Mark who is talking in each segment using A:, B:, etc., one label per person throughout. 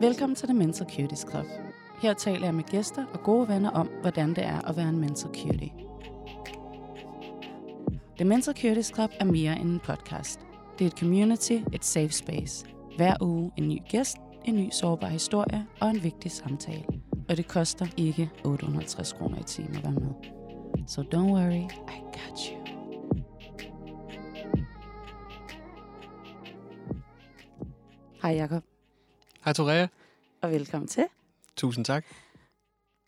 A: Velkommen til The Mental Cuties Club. Her taler jeg med gæster og gode venner om, hvordan det er at være en mental cutie. The Mental Cuties Club er mere end en podcast. Det er et community, et safe space. Hver uge en ny gæst, en ny sårbar historie og en vigtig samtale. Og det koster ikke 850 kroner i timen at være med. So don't worry, I got you. Hej Jakob,
B: Hej Torea.
A: og velkommen til.
B: Tusind tak.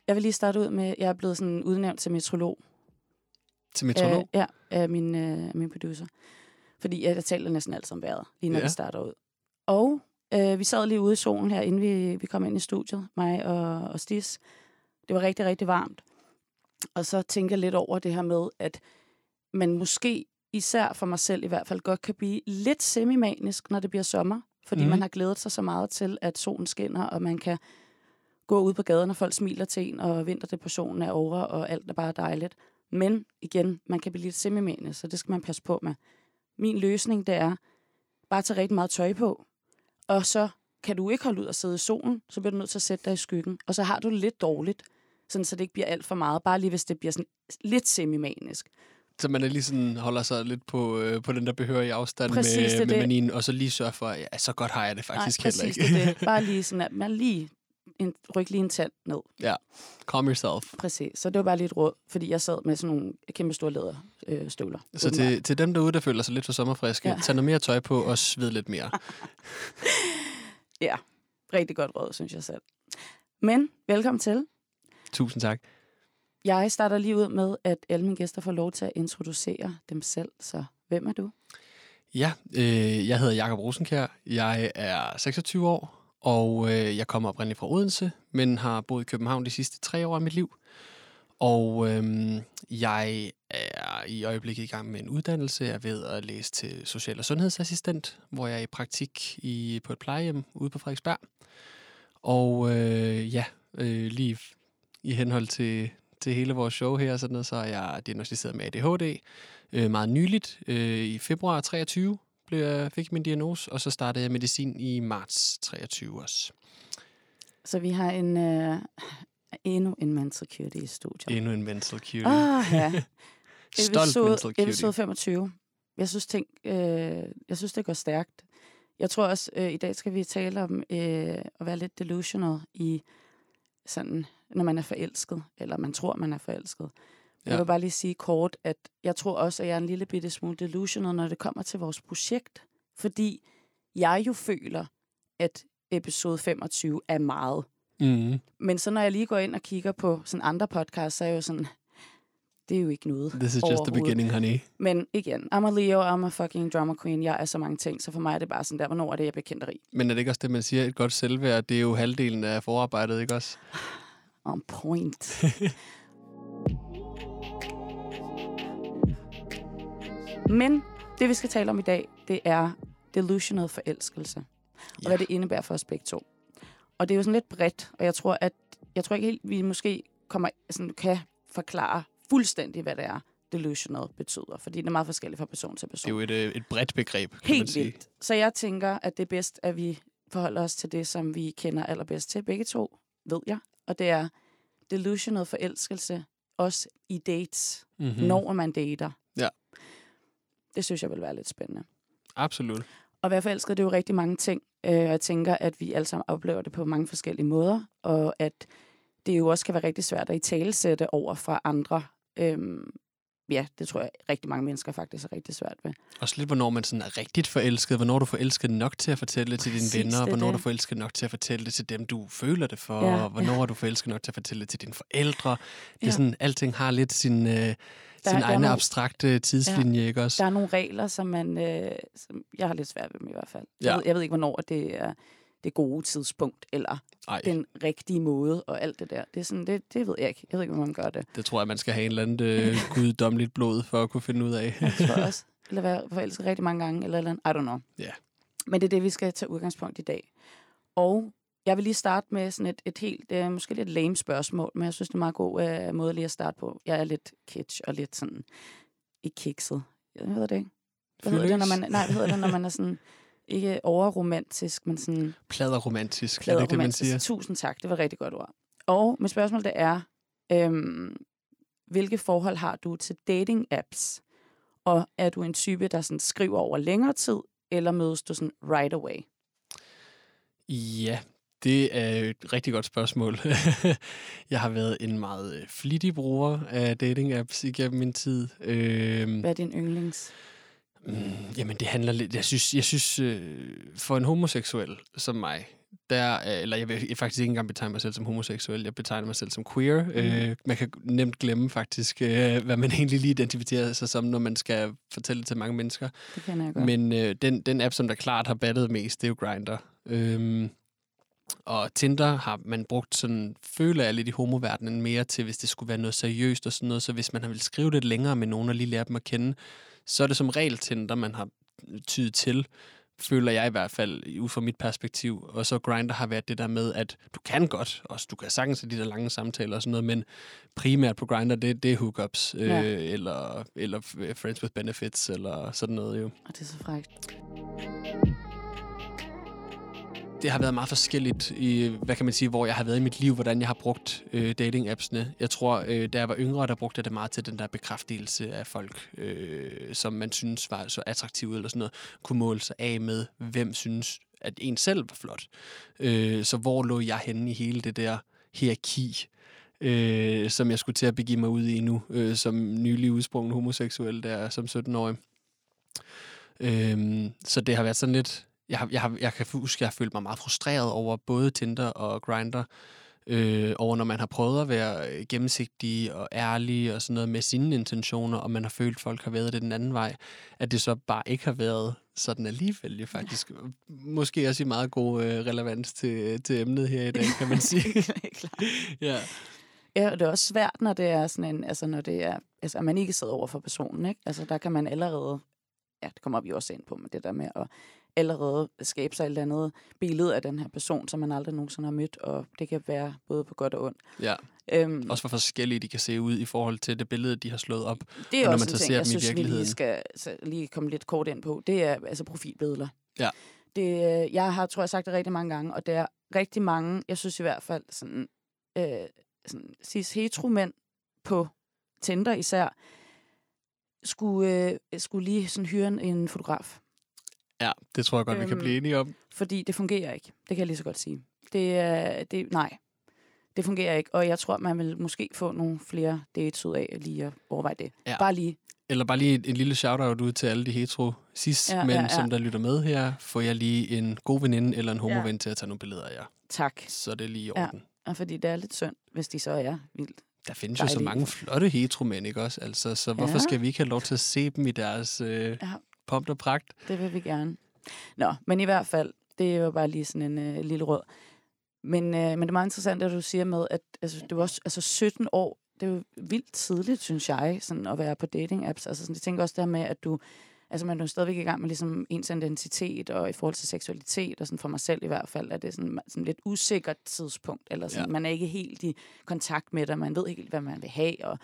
A: Jeg vil lige starte ud med, at jeg er blevet sådan udnævnt til metrolog.
B: Til metrolog.
A: Øh, ja, af min, øh, min producer. Fordi jeg, jeg taler næsten altid om vejret, lige når
B: Ja.
A: vi starter ud. Og øh, vi sad lige ude i solen her, inden vi, vi kom ind i studiet, mig og, og Stis. Det var rigtig, rigtig varmt. Og så tænker jeg lidt over det her med, at man måske, især for mig selv i hvert fald, godt kan blive lidt semimanisk, når det bliver sommer. Fordi mm. man har glædet sig så meget til, at solen skinner, og man kan gå ud på gaden, og folk smiler til en, og vinterdepressionen er over, og alt er bare dejligt. Men igen, man kan blive lidt semimanisk, så det skal man passe på med. Min løsning, det er bare at tage rigtig meget tøj på, og så kan du ikke holde ud og sidde i solen, så bliver du nødt til at sætte dig i skyggen. Og så har du det lidt dårligt, sådan så det ikke bliver alt for meget. Bare lige hvis det bliver sådan lidt semimanisk.
B: Så man er lige sådan, holder sig lidt på, øh, på den der behørige afstand
A: Præcis, det
B: med, med
A: det.
B: manien, og så lige sørge for, ja, så godt har jeg det faktisk
A: Nej,
B: heller ikke.
A: det det. Bare lige sådan, at man lige en, ryk lige en tand ned.
B: Calm yourself.
A: Præcis. Så det var bare lige et råd, fordi jeg sad med sådan nogle kæmpe store læder øh, støvler.
B: Så til, til dem derude, der føler sig lidt for sommerfriske,
A: Ja.
B: ja. tag noget mere tøj på og sved lidt mere.
A: Ja, rigtig godt råd, synes jeg selv. Men velkommen til.
B: Tusind tak.
A: Jeg starter lige ud med, at alle mine gæster får lov til at introducere dem selv. Så hvem er du?
B: Ja, øh, jeg hedder Jakob Rosenkær. Jeg er 26 år, og øh, jeg kommer oprindeligt fra Odense, men har boet i København de sidste tre år af mit liv. Og øh, jeg er i øjeblikket i gang med en uddannelse. Jeg er ved at læse til social- og sundhedsassistent, hvor jeg er i praktik i, på et plejehjem ude på Frederiksberg. Og øh, ja, øh, lige i henhold til, til hele vores show her, sådan noget, så er jeg diagnostiseret med ADHD øh, meget nyligt. Øh, I februar 23 blev jeg, fik min diagnose, og så startede jeg medicin i marts 23 også.
A: Så vi har en, øh, endnu en mental cutie i studiet.
B: Endnu en mental cutie.
A: Ah, ja.
B: Stolt
A: episode,
B: mental cutie.
A: episode 25. Jeg synes, ting, øh, jeg synes, det går stærkt. Jeg tror også, øh, i dag skal vi tale om øh, at være lidt delusional i sådan, når man er forelsket, eller man tror, man er forelsket. Ja. Jeg vil bare lige sige kort, at jeg tror også, at jeg er en lille bitte smule delusional, når det kommer til vores projekt. Fordi jeg jo føler, at episode 25 er meget.
B: Mm.
A: Men så når jeg lige går ind og kigger på sådan andre podcasts, så er jeg jo sådan, det er jo ikke noget.
B: This is just the beginning, honey.
A: Men igen, I'm a Leo, I'm a fucking drama queen. Jeg er så mange ting, så for mig er det bare sådan der, hvornår er det, jeg bliver kendteri?
B: Men er det ikke også det, man siger, et godt selvværd, det er jo halvdelen af forarbejdet, ikke også?
A: On point. Men det, vi skal tale om i dag, det er delusional forelskelse. Og
B: Ja.
A: hvad det indebærer for os begge to. Og det er jo sådan lidt bredt, og jeg tror, at jeg tror ikke helt, vi måske kommer, sådan, kan forklare fuldstændig, hvad det er, delusional betyder. Fordi det er meget forskelligt fra person til
B: Det
A: person.
B: er jo et, øh, et bredt begreb, kan man
A: Helt
B: sige.
A: vildt. Så jeg tænker, at det er bedst, at vi forholder os til det, som vi kender allerbedst til. Begge to, ved jeg. Og det er delusional forelskelse, også i dates,
B: Mm-hmm.
A: mm. når man dater.
B: Ja.
A: Det synes jeg vil være lidt spændende.
B: Absolut.
A: Og være forelsket, det er jo rigtig mange ting. Øh, Jeg tænker, at vi alle sammen oplever det på mange forskellige måder, og at det jo også kan være rigtig svært at i talesætte over for andre. Øhm, ja, det tror jeg rigtig mange mennesker faktisk er rigtig svært ved.
B: Også lidt, hvornår man sådan er rigtigt forelsket. Hvornår er du forelsket nok til at fortælle det til dine venner.
A: det er
B: Hvornår er du
A: det.
B: forelsket nok til at fortælle det til dem, du føler det for.
A: Ja,
B: og hvornår
A: ja.
B: er du forelsket nok til at fortælle det til dine forældre. Det er
A: Ja.
B: sådan, alting har lidt sin, øh, sin
A: der
B: egne
A: nogle-
B: abstrakte tidslinje, ikke også?
A: Der er nogle regler, som man... Øh, som jeg har lidt svært ved dem i hvert fald. Ja.
B: Ja.
A: Jeg, ved, jeg ved ikke, hvornår det er det gode tidspunkt, eller
B: Ej,
A: den rigtige måde, og alt det der. Det, er sådan, det, det ved jeg ikke. Jeg ved ikke, hvordan man gør det.
B: det tror jeg, man skal have en eller anden øh, guddommeligt blod for at kunne finde ud af.
A: Jeg tror også. Eller være forelsket rigtig mange gange, eller, eller andet. I don't know.
B: Ja.
A: Men det er det, vi skal tage udgangspunkt i dag. Og jeg vil lige starte med sådan et, et helt, øh, måske lidt lame spørgsmål, men jeg synes, det er en meget god øh, måde lige at starte på. Jeg er lidt kitsch og lidt sådan, ikke kikset. Jeg ved det ikke. Hvad hedder det, når man, nej, hvad hedder det, når man er sådan Ikke overromantisk, men sådan
B: Pladerromantisk, er det ikke det, man siger?
A: Tusind tak, det var et rigtig godt ord. Og mit spørgsmål det er, øhm, hvilke forhold har du til dating-apps? Og er du en type, der sådan skriver over længere tid, eller mødes du sådan right away?
B: Ja, det er et rigtig godt spørgsmål. jeg har været en meget øh, flittig bruger af dating-apps igennem min tid. Øhm,
A: Hvad er din yndlings?
B: Mm, jamen, det handler lidt... Jeg synes, jeg synes øh, for en homoseksuel som mig, der, øh, eller jeg vil faktisk ikke engang betegne mig selv som homoseksuel, jeg betegner mig selv som queer. Mm. Øh, man kan nemt glemme faktisk, øh, hvad man egentlig lige identificerer sig som, når man skal fortælle det til mange mennesker.
A: Det kender jeg godt.
B: Men øh, den, den app, som der klart har battet mest, det er jo Grindr. Øhm, og Tinder har man brugt sådan, føler jeg lidt i homoverdenen mere til, hvis det skulle være noget seriøst og sådan noget. Så hvis man har vil skrive lidt længere med nogen og lige lære dem at kende, så er det som regel Tinder, man har tydet til, føler jeg i hvert fald, ud fra mit perspektiv. Og så Grindr har været det der med, at du kan godt, også du kan sagtens have de der lange samtaler og sådan noget, men primært på Grindr, det, det er hookups, øh,
A: Ja.
B: eller, eller friends with benefits, eller sådan noget jo.
A: Og det er så frækt
B: det har været meget forskelligt i, hvad kan man sige, hvor jeg har været i mit liv, hvordan jeg har brugt øh, dating-appsene. Jeg tror, øh, da jeg var yngre, der brugte jeg det meget til den der bekræftelse af folk, øh, som man synes var så attraktive eller sådan noget, kunne måle sig af med, hvem synes, at en selv var flot. Øh, så hvor lå jeg henne i hele det der hierarki, øh, som jeg skulle til at begive mig ud i nu, øh, som nylig udsprungen homoseksuel, der som 17-årig. Øh, så det har været sådan lidt jeg, har, jeg, har, jeg kan huske, at jeg har følt mig meget frustreret over både Tinder og Grindr, øh, over når man har prøvet at være øh, gennemsigtig og ærlig og sådan noget med sine intentioner, og man har følt, at folk har været det den anden vej, at det så bare ikke har været sådan alligevel jo faktisk. Ja. Måske også i meget god øh, relevans til, til emnet her i dag, kan man sige.
A: Klart.
B: ja.
A: Ja, og det er også svært, når det er sådan en, altså når det er, altså at man ikke sidder over for personen, ikke? Altså der kan man allerede, ja, det kommer vi også ind på med det der med at allerede skabe sig et eller andet billede af den her person, som man aldrig nogensinde har mødt, og det kan være både på godt og ondt.
B: ja.
A: Øhm,
B: Også hvor forskellige de kan se ud i forhold til det billede, de har slået op.
A: det er
B: og når
A: også
B: man
A: en ting,
B: ser
A: jeg synes, vi lige skal så lige komme lidt kort ind på. Det er altså profilbilleder.
B: Ja.
A: Det, øh, jeg har, tror jeg, sagt det rigtig mange gange, og det er rigtig mange, jeg synes i hvert fald, sådan, øh, sådan cis heteromænd på Tinder især, skulle, øh, skulle lige sådan hyre en fotograf.
B: Ja, det tror jeg godt, øhm, vi kan
A: Øhm,
B: blive enige om.
A: Fordi det fungerer ikke. Det kan jeg lige så godt sige. Det er, det, nej, det fungerer ikke. Og jeg tror, man vil måske få nogle flere dates ud af lige at overveje det.
B: Ja.
A: Bare lige.
B: Eller bare lige en, en lille shout-out ud til alle de hetero cis
A: Ja,
B: ja, mænd,
A: ja,
B: ja,
A: ja.
B: som der lytter med her. Får jeg lige en god veninde eller en homoven
A: Ja.
B: ja. til at tage nogle billeder af jer.
A: Tak.
B: Så det er lige i
A: Ja.
B: orden.
A: Og fordi det er lidt synd, hvis de så er vildt.
B: Der findes jo så
A: Dejlige.
B: mange flotte heteromænd, ikke også? Altså, så hvorfor
A: Ja.
B: skal vi ikke have lov til at se dem i deres øh,
A: Ja.
B: Pomp og pragt?
A: Det vil vi gerne. Nå, men i hvert fald, det er jo bare lige sådan en øh, lille råd. Men, øh, men det er meget interessant, at du siger med, at altså, det var også, altså 17 år, det er jo vildt tidligt, synes jeg, sådan at være på dating-apps. Altså, sådan, jeg tænker også der med, at du, altså man er jo stadigvæk i gang med ligesom ens identitet og i forhold til seksualitet, og sådan for mig selv i hvert fald, at det er sådan, sådan lidt usikkert tidspunkt, eller sådan. Ja. man er ikke helt i kontakt med det, og man ved ikke helt, hvad man vil have, og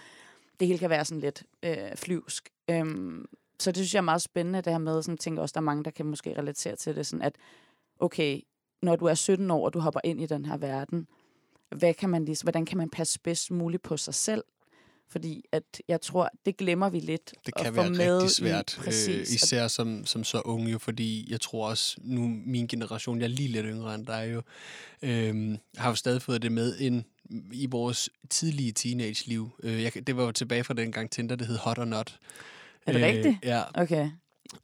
A: det hele kan være sådan lidt øh, flyvsk. Øhm, så det synes jeg er meget spændende, det her med, sådan, tænker også, der er mange, der kan måske relatere til det, sådan at, okay, når du er 17 år, og du hopper ind i den her verden, hvad kan man, ligesom- hvordan kan man passe bedst muligt på sig selv? Fordi at jeg tror, det glemmer vi lidt.
B: Det
A: at
B: kan være rigtig
A: i-
B: svært, øh,
A: præcis. Og
B: især som, som så unge jo, fordi jeg tror også, nu min generation, jeg er lige lidt yngre end dig jo, øh, har jo stadig fået det med ind i vores tidlige teenage-liv. Øh, jeg, det var jo tilbage fra den gang Tinder, det hed Hot or Not.
A: Er det rigtigt?
B: Ja.
A: Okay.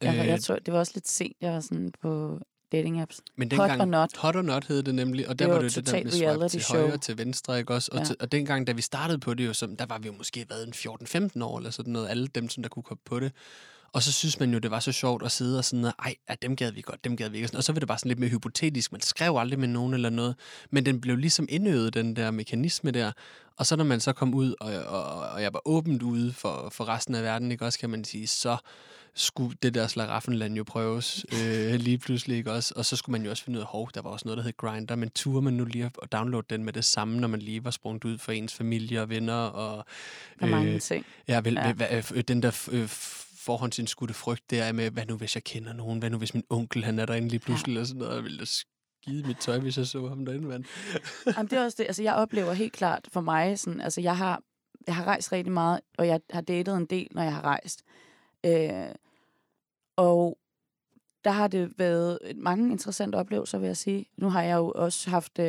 A: Jeg,
B: Øh,
A: jeg tror, det var også lidt sent, jeg var sådan på dating apps.
B: Men
A: Hot
B: dengang,
A: or Not.
B: Hot or Not hed det nemlig, og der
A: Det
B: var
A: var
B: det det der med swipe til
A: show.
B: højre til venstre, ikke også? Og,
A: Ja.
B: ja. og dengang, da vi startede på det, jo, som, der var vi jo måske været en 14-15 år, eller sådan noget, alle dem, som der kunne komme på det. Og så synes man jo, det var så sjovt at sidde og sådan, ej, ja, dem gad vi godt, dem gad vi ikke. Og, sådan, og så var det bare sådan lidt mere hypotetisk. Man skrev aldrig med nogen eller noget. Men den blev ligesom indøvet, den der mekanisme der. Og så når man så kom ud, og, og, og jeg var åbent ude for, for resten af verden, ikke også, kan man sige, så skulle det der slaraffenland jo prøves øh, lige pludselig, ikke også? Og så skulle man jo også finde ud af, hov, der var også noget, der hed Grindr, men turde man nu lige at downloade den med det samme, når man lige var sprunget ud for ens familie og venner, og
A: Der er mange
B: Øh,
A: ting.
B: ja, vel,
A: Ja.
B: Hva, øh, den der øh, forhåndsindskudte frygt, det er med, hvad nu hvis jeg kender nogen? Hvad nu hvis min onkel, han er derinde lige pludselig? Ja. Og sådan noget. Ville da skide mit tøj, hvis jeg så ham derinde, mand.
A: Jamen, det er også det. Altså, jeg oplever helt klart for mig, sådan, altså, jeg har, jeg har rejst rigtig meget, og jeg har datet en del, når jeg har rejst. Øh, og der har det været mange interessante oplevelser, vil jeg sige. Nu har jeg jo også haft øh,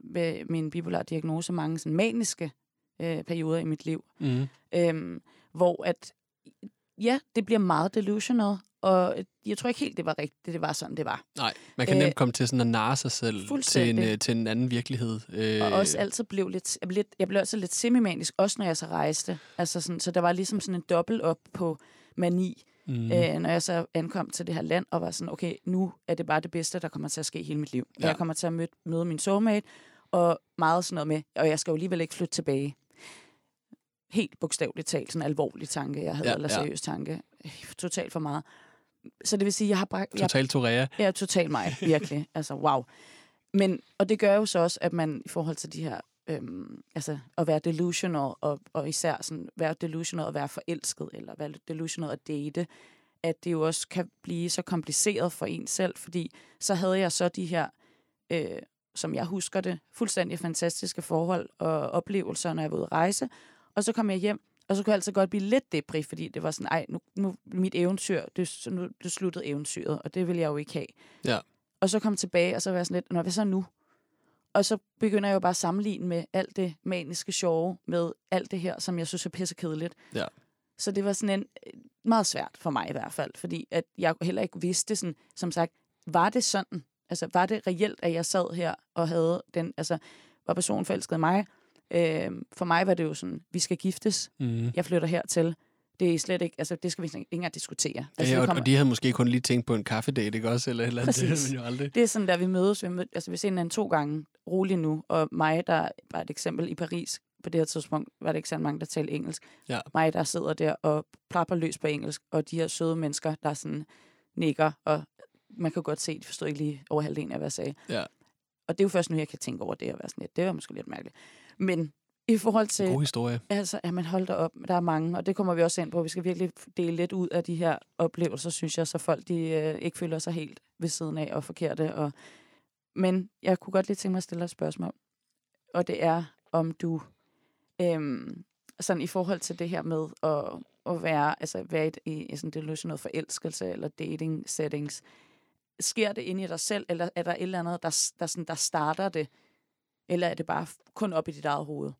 A: med min bipolar diagnose mange sådan maniske øh, perioder i mit liv,
B: Mm.
A: øh, hvor at, ja, det bliver meget delusional, og jeg tror ikke helt, det var rigtigt, det var sådan, det var.
B: Nej, man kan
A: Øh,
B: nemt komme til sådan at narre sig selv til en, øh, til en anden virkelighed. Øh,
A: Og også altid blev lidt, jeg blev, lidt, jeg blev også lidt semimanisk, også når jeg så rejste. Altså sådan, så der var ligesom sådan en dobbelt op på mani,
B: mm,
A: øh, når jeg så ankom til det her land, og var sådan, okay, nu er det bare det bedste, der kommer til at ske hele mit liv.
B: Ja.
A: Jeg kommer til at møde, møde min soulmate, og meget sådan noget med, og jeg skal jo alligevel ikke flytte tilbage. Helt bogstaveligt talt, sådan en alvorlig tanke, jeg havde,
B: Ja,
A: ja, eller
B: ja.
A: seriøs tanke. Totalt for meget. Så det vil sige, jeg har bragt... Jeg,
B: Total Torea.
A: er totalt mig, virkelig. altså, wow. Men, og det gør jo så også, at man i forhold til de her, øhm, altså at være delusional, og, og især sådan, være delusional og være forelsket, eller være delusional og date, at det jo også kan blive så kompliceret for en selv, fordi så havde jeg så de her, øh, som jeg husker det, fuldstændig fantastiske forhold og oplevelser, når jeg var ude at rejse, og så kom jeg hjem, og så kunne jeg altid godt blive lidt depri, fordi det var sådan, ej, nu, nu mit eventyr, det, så nu, det sluttede eventyret, og det vil jeg jo ikke have.
B: Ja.
A: Og så kom tilbage, og så var jeg sådan lidt, Nå, hvad så nu? Og så begynder jeg jo bare at sammenligne med alt det maniske sjove, med alt det her, som jeg synes er pissekedeligt.
B: Ja.
A: Så det var sådan en øh, meget svært for mig i hvert fald, fordi at jeg heller ikke vidste sådan, som sagt, var det sådan? Altså, var det reelt, at jeg sad her og havde den, altså, var personen forelsket mig? Øh, for mig var det jo sådan, vi skal giftes,
B: Mm.
A: jeg flytter hertil. Det er slet ikke, altså det skal vi ikke engang diskutere. Altså,
B: Ja, og,
A: kommer-
B: og de havde måske kun lige tænkt på en kaffedate, ikke også? Eller, eller andet, det man jo aldrig.
A: Det er sådan, der vi mødes. Vi, mød, altså, vi ser hinanden to gange roligt nu. Og mig, der var et eksempel i Paris, på det her tidspunkt var det ikke så mange, der talte engelsk.
B: Ja.
A: Mig, der sidder der og plapper løs på engelsk, og de her søde mennesker, der sådan nikker, og man kan godt se, de forstod ikke lige over halvdelen af, hvad jeg sagde.
B: Ja.
A: Og det er jo først nu, jeg kan tænke over det, og være sådan lidt, det var måske lidt mærkeligt. Men i forhold til...
B: God historie.
A: Altså, ja, man holder op. Der er mange, og det kommer vi også ind på. Vi skal virkelig dele lidt ud af de her oplevelser, synes jeg, så folk de, øh, ikke føler sig helt ved siden af og forkerte. Og... Men jeg kunne godt lige tænke mig at stille dig et spørgsmål. Og det er, om du øhm, sådan i forhold til det her med at, at være, altså være i, i, i sådan delusional forelskelse eller dating settings, sker det inde i dig selv, eller er der et eller andet, der, der, sådan, der starter det? Eller er det bare kun op i dit eget hoved?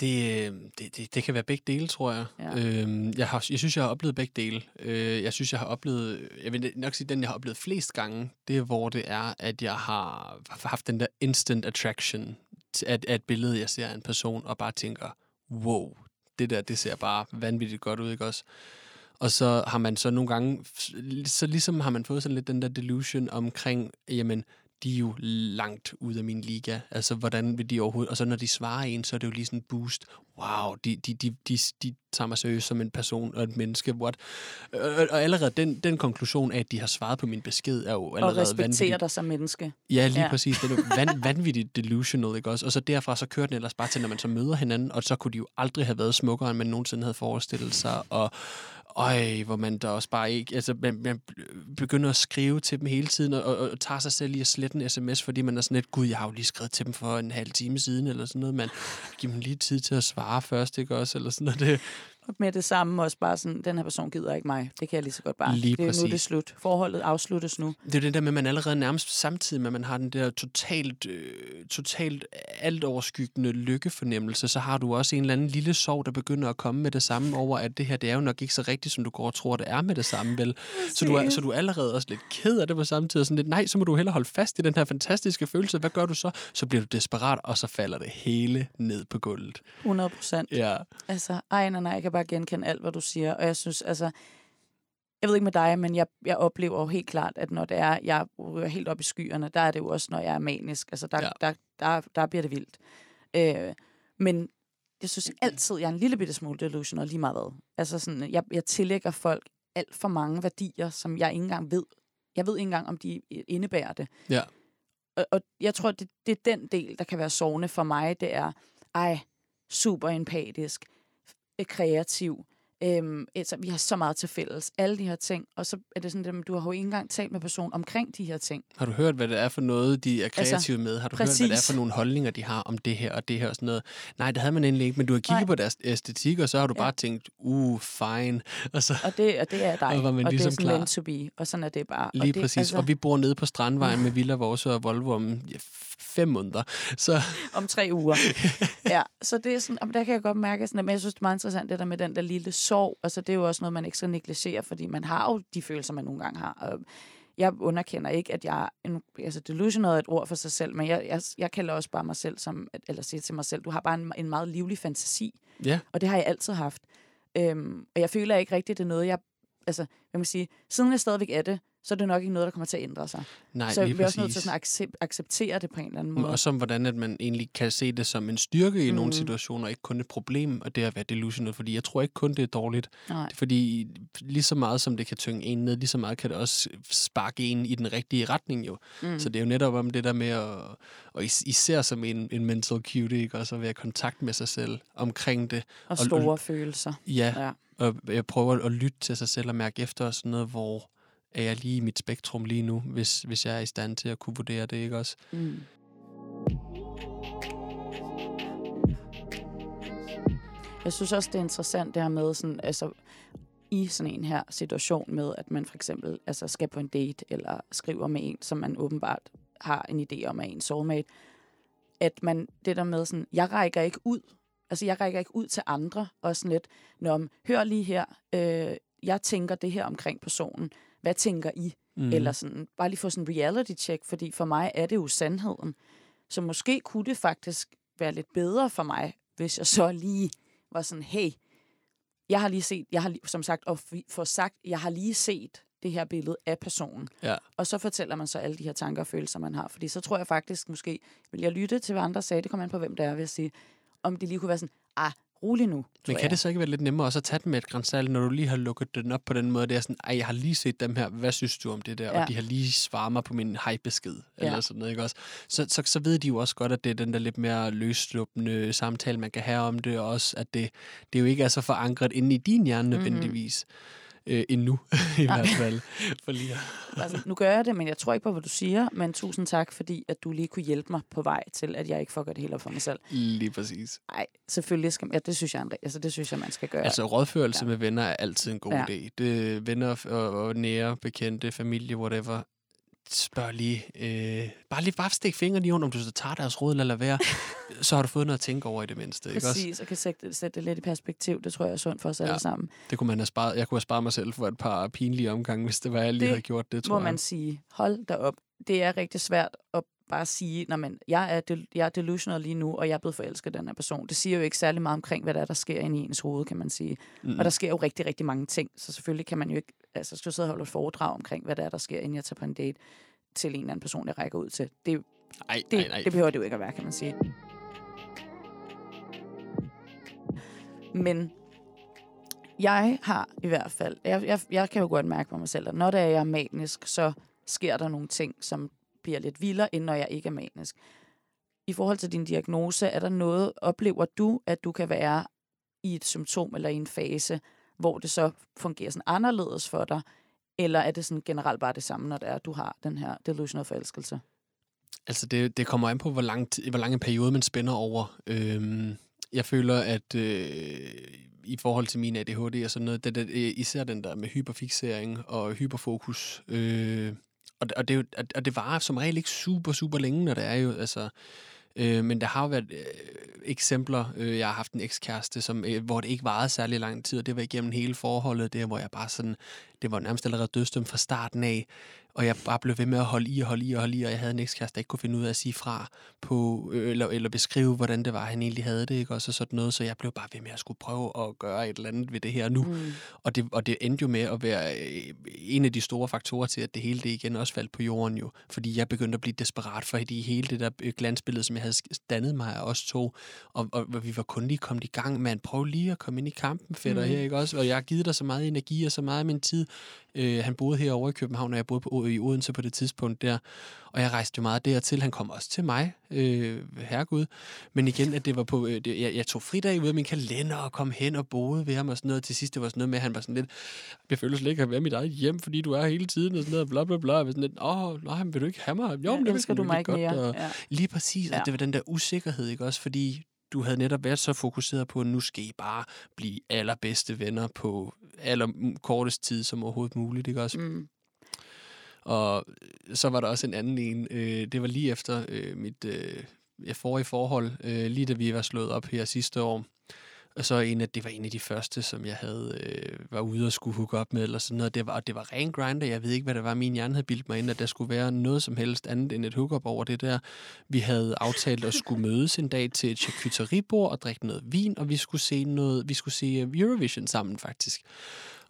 B: Det, øh, det, det, det kan være begge dele, tror jeg.
A: Ja.
B: Øhm, jeg, har, jeg synes, jeg har oplevet begge dele. Øh, jeg synes, jeg har oplevet... Jeg vil nok sige, den, jeg har oplevet flest gange, det er, hvor det er, at jeg har haft den der instant attraction af et billede, jeg ser af en person, og bare tænker, wow, det der, det ser bare vanvittigt godt ud, ikke også? Og så har man så nogle gange, så ligesom har man fået sådan lidt den der delusion omkring, jamen, de er jo langt ud af min liga. Altså, hvordan vil de overhovedet... Og så når de svarer en, så er det jo lige sådan en boost. Wow, de, de, de, de, de tager mig seriøst som en person og et menneske. What? Og, og allerede den, den konklusion af, at de har svaret på min besked, er jo
A: Og
B: allerede
A: respektere
B: vanvittigt.
A: dig som menneske.
B: Ja, lige ja. Præcis. Det er jo van, vanvittigt delusional, ikke også? Og så derfra så kørte den ellers bare til, når man så møder hinanden, og så kunne de jo aldrig have været smukkere, end man nogensinde havde forestillet sig. Og øj, hvor man da også bare ikke... Altså, man, man begynder at skrive til dem hele tiden, og, og, og tager sig selv i at slette en sms, fordi man er sådan lidt, gud, jeg har jo lige skrevet til dem for en halv time siden, eller sådan noget. Man giver dem lige tid til at svare først, ikke også? Eller sådan noget. Det,
A: med det samme også bare sådan, den her person gider ikke mig. Det kan jeg lige så godt bare.
B: Lige
A: det er nu
B: præcis.
A: det er slut. Forholdet afsluttes nu.
B: Det er det der med, at man allerede nærmest samtidig med, at man har den der totalt, øh, totalt alt overskyggende lykkefornemmelse, så har du også en eller anden lille sorg, der begynder at komme med det samme over, at det her, det er jo nok ikke så rigtigt, som du går og tror, det er med det samme, vel? Så du, er, så du er allerede også lidt ked af det på samme tid, og sådan lidt, nej, så må du hellere holde fast i den her fantastiske følelse. Hvad gør du så? Så bliver du desperat, og så falder det hele ned på gulvet.
A: 100 procent.
B: Ja.
A: Altså, ej, nej, nej, jeg kan bare genkende alt, hvad du siger. Og jeg synes, altså, jeg ved ikke med dig, men jeg, jeg oplever jo helt klart, at når det er, jeg ryger helt op i skyerne, der er det jo også, når jeg er manisk. Altså, der,
B: Ja.
A: der, der, der bliver det vildt. Øh, men jeg synes altid, jeg er en lille bitte smule delusional lige meget hvad. Altså sådan, jeg, jeg tillægger folk alt for mange værdier, som jeg ikke engang ved. Jeg ved ikke engang, om de indebærer det.
B: Ja.
A: Og, og jeg tror, det, det er den del, der kan være sovende for mig. Det er, ej, super empatisk, kreativ, Øhm, altså, vi har så meget til fælles. Alle de her ting. Og så er det sådan, at du har jo ikke engang talt med personen omkring de her ting.
B: Har du hørt, hvad det er for noget, de er kreative altså, med? Har du præcis. hørt, hvad det er for nogle holdninger, de har om det her og det her og sådan noget? Nej, det havde man endelig ikke, men du har kigget Nej. på deres æstetik, og så har du ja. bare tænkt, uh, fine.
A: Og, så, og, det, og det er dig, og, og ligesom det er sådan klar. meant to be, og sådan er det bare.
B: Lige
A: og det,
B: præcis, altså... og vi bor nede på Strandvejen med Villa Vores og Volvo om ja, fem måneder. Så...
A: om tre uger. ja, så det er sådan, der kan jeg godt mærke, sådan, at jeg synes, det er meget interessant, det der med den der lille sorg. Altså, det er jo også noget, man ikke skal negligere, fordi man har jo de følelser, man nogle gange har. Og jeg underkender ikke, at jeg... En, altså, delusional er et ord for sig selv, men jeg, jeg, jeg kalder også bare mig selv som... Eller siger til mig selv, du har bare en, en meget livlig fantasi.
B: Ja.
A: Og det har jeg altid haft. Øhm, og jeg føler ikke rigtigt, det er noget, jeg... Altså, jeg må sige, siden jeg stadigvæk er det, så er det nok ikke noget, der kommer til at ændre sig.
B: Nej,
A: så jeg
B: bliver
A: også nødt til at accept, acceptere det på en eller anden måde.
B: Og som hvordan at man egentlig kan se det som en styrke i mm. nogle situationer, ikke kun et problem, og det at være delusional, fordi jeg tror ikke kun, det er dårligt.
A: Nej.
B: Er fordi, lige så meget som det kan tynge en ned, lige så meget kan det også sparke en i den rigtige retning jo. Mm. Så det er jo netop om det der med at, og især som en, en mental cutie, ikke? også at være i kontakt med sig selv omkring det.
A: Og store og, og, følelser.
B: Ja, ja, og jeg prøver at lytte til sig selv og mærke efter sådan noget, hvor er jeg lige i mit spektrum lige nu, hvis, hvis jeg er i stand til at kunne vurdere det, ikke også?
A: Mm. Jeg synes også, det er interessant det her med, sådan, altså, i sådan en her situation med, at man for eksempel altså, skal på en date, eller skriver med en, som man åbenbart har en idé om er en soulmate, at man, det der med sådan, jeg rækker ikke ud, altså jeg rækker ikke ud til andre, og sådan lidt, når hør lige her, øh, jeg tænker det her omkring personen, hvad tænker I? Mm. Eller sådan, bare lige få sådan en reality check, fordi for mig er det jo sandheden. Så måske kunne det faktisk være lidt bedre for mig, hvis jeg så lige var sådan, hey, jeg har lige set, jeg har som sagt, og for sagt, jeg har lige set det her billede af personen.
B: Ja.
A: Og så fortæller man så alle de her tanker og følelser, man har. Fordi så tror jeg faktisk, måske vil jeg lytte til, hvad andre sagde, det kommer an på, hvem det er, vil jeg sige, om det lige kunne være sådan, ah, rolig nu.
B: Men kan
A: jeg.
B: det så ikke være lidt nemmere også at tage den med et grænsal, når du lige har lukket den op på den måde? Det er sådan, ej, jeg har lige set dem her, hvad synes du om det der? Ja. Og de har lige svaret mig på min hej-besked, ja. eller sådan noget, ikke også? Så, så, så ved de jo også godt, at det er den der lidt mere løsluppende samtale, man kan have om det, og også at det, det jo ikke er så forankret inde i din hjerne mhm. nødvendigvis. Mm-hmm øh, endnu, i hvert fald. For lige
A: altså, nu gør jeg det, men jeg tror ikke på, hvad du siger, men tusind tak, fordi at du lige kunne hjælpe mig på vej til, at jeg ikke fucker det hele op for mig selv.
B: Lige præcis.
A: Nej, selvfølgelig skal man, ja, det synes jeg, altså, det synes jeg, man skal gøre.
B: Altså, rådførelse ja. med venner er altid en god ja. idé. Det, venner og, og nære, bekendte, familie, whatever, spørg lige, øh, bare lige bare stik fingre lige under, om du så tager deres råd eller lade være, så har du fået noget at tænke over i det mindste.
A: Ikke Præcis, også? og kan sætte, sætte det lidt i perspektiv. Det tror jeg er sundt for os ja, alle sammen.
B: Det kunne man have sparet. Jeg kunne have sparet mig selv for et par pinlige omgange, hvis det var, jeg lige det havde gjort det, tror
A: må
B: jeg.
A: man sige. Hold da op. Det er rigtig svært at bare sige, når man, jeg, er del, jeg er delusional lige nu, og jeg er blevet forelsket den her person. Det siger jo ikke særlig meget omkring, hvad der er, der sker inde i ens hoved, kan man sige. Mm. Og der sker jo rigtig, rigtig mange ting, så selvfølgelig kan man jo ikke, altså skal sidde og holde et foredrag omkring, hvad der er, der sker, inden jeg tager på en date til en eller anden person, jeg rækker ud til. Det,
B: ej,
A: det,
B: ej, ej.
A: det behøver det jo ikke at være, kan man sige. Men jeg har i hvert fald, jeg, jeg, jeg kan jo godt mærke på mig selv, at når det er, jeg er manisk, så sker der nogle ting, som bliver lidt vildere, end når jeg ikke er manisk. I forhold til din diagnose, er der noget, oplever du, at du kan være i et symptom eller i en fase, hvor det så fungerer sådan anderledes for dig, eller er det sådan generelt bare det samme, når det er, at du har den her delusional forelskelse?
B: Altså, det, det kommer an på, hvor lang, hvor lang en periode man spænder over. Øhm, jeg føler, at øh, i forhold til min ADHD og sådan noget, det, det, især den der med hyperfixering og hyperfokus, øh, og, og, det, og det varer som regel ikke super, super længe, når det er jo, altså, øh, men der har jo været øh, eksempler, øh, jeg har haft en ekskæreste, som, øh, hvor det ikke varede særlig lang tid, og det var igennem hele forholdet, der hvor jeg bare sådan, det var nærmest allerede dødsdømt fra starten af, og jeg bare blev ved med at holde i og holde i og holde i, og jeg havde en ekskæreste, der ikke kunne finde ud af at sige fra på, øh, eller, eller beskrive, hvordan det var, han egentlig havde det, ikke? Og så sådan noget, så jeg blev bare ved med at skulle prøve at gøre et eller andet ved det her nu. Mm. Og, det, og det endte jo med at være øh, en af de store faktorer til, at det hele det igen også faldt på jorden jo, fordi jeg begyndte at blive desperat for i hele det der øh, glansbillede, som jeg havde dannet mig af os to, og, og vi var kun lige kommet i gang med at prøve lige at komme ind i kampen, fætter mm. her, ikke også? Og jeg har givet dig så meget energi og så meget af min tid. Øh, han boede herovre i København, og jeg boede på i Odense på det tidspunkt der. Og jeg rejste jo meget dertil. Han kom også til mig, øh, herregud. Men igen, at det var på... Øh, det, jeg, jeg tog fridag ud af min kalender og kom hen og boede ved ham og sådan noget. Til sidst det var sådan noget med, at han var sådan lidt... Jeg føler slet ikke at være mit eget hjem, fordi du er hele tiden og sådan noget. Bla, bla, bla. Var sådan lidt, åh, nej, vil du ikke have mig? Jo,
A: ja,
B: men det
A: elsker du mig ikke
B: godt,
A: mere.
B: Og,
A: Ja.
B: Lige præcis, ja.
A: Ja.
B: og det var den der usikkerhed, ikke også? Fordi du havde netop været så fokuseret på, at nu skal I bare blive allerbedste venner på aller kortest tid som overhovedet muligt, ikke også?
A: Mm.
B: Og øh, så var der også en anden en. Øh, det var lige efter øh, mit øh, forrige forhold, øh, lige da vi var slået op her sidste år. Og så en af, det var en af de første, som jeg havde øh, var ude og skulle hooke op med, eller sådan noget. Det var, og det var ren grinder. Jeg ved ikke, hvad det var, min hjerne havde bildt mig ind, at der skulle være noget som helst andet end et hookup over det der. Vi havde aftalt at skulle mødes en dag til et charcuteriebord og drikke noget vin, og vi skulle se noget, vi skulle se Eurovision sammen faktisk.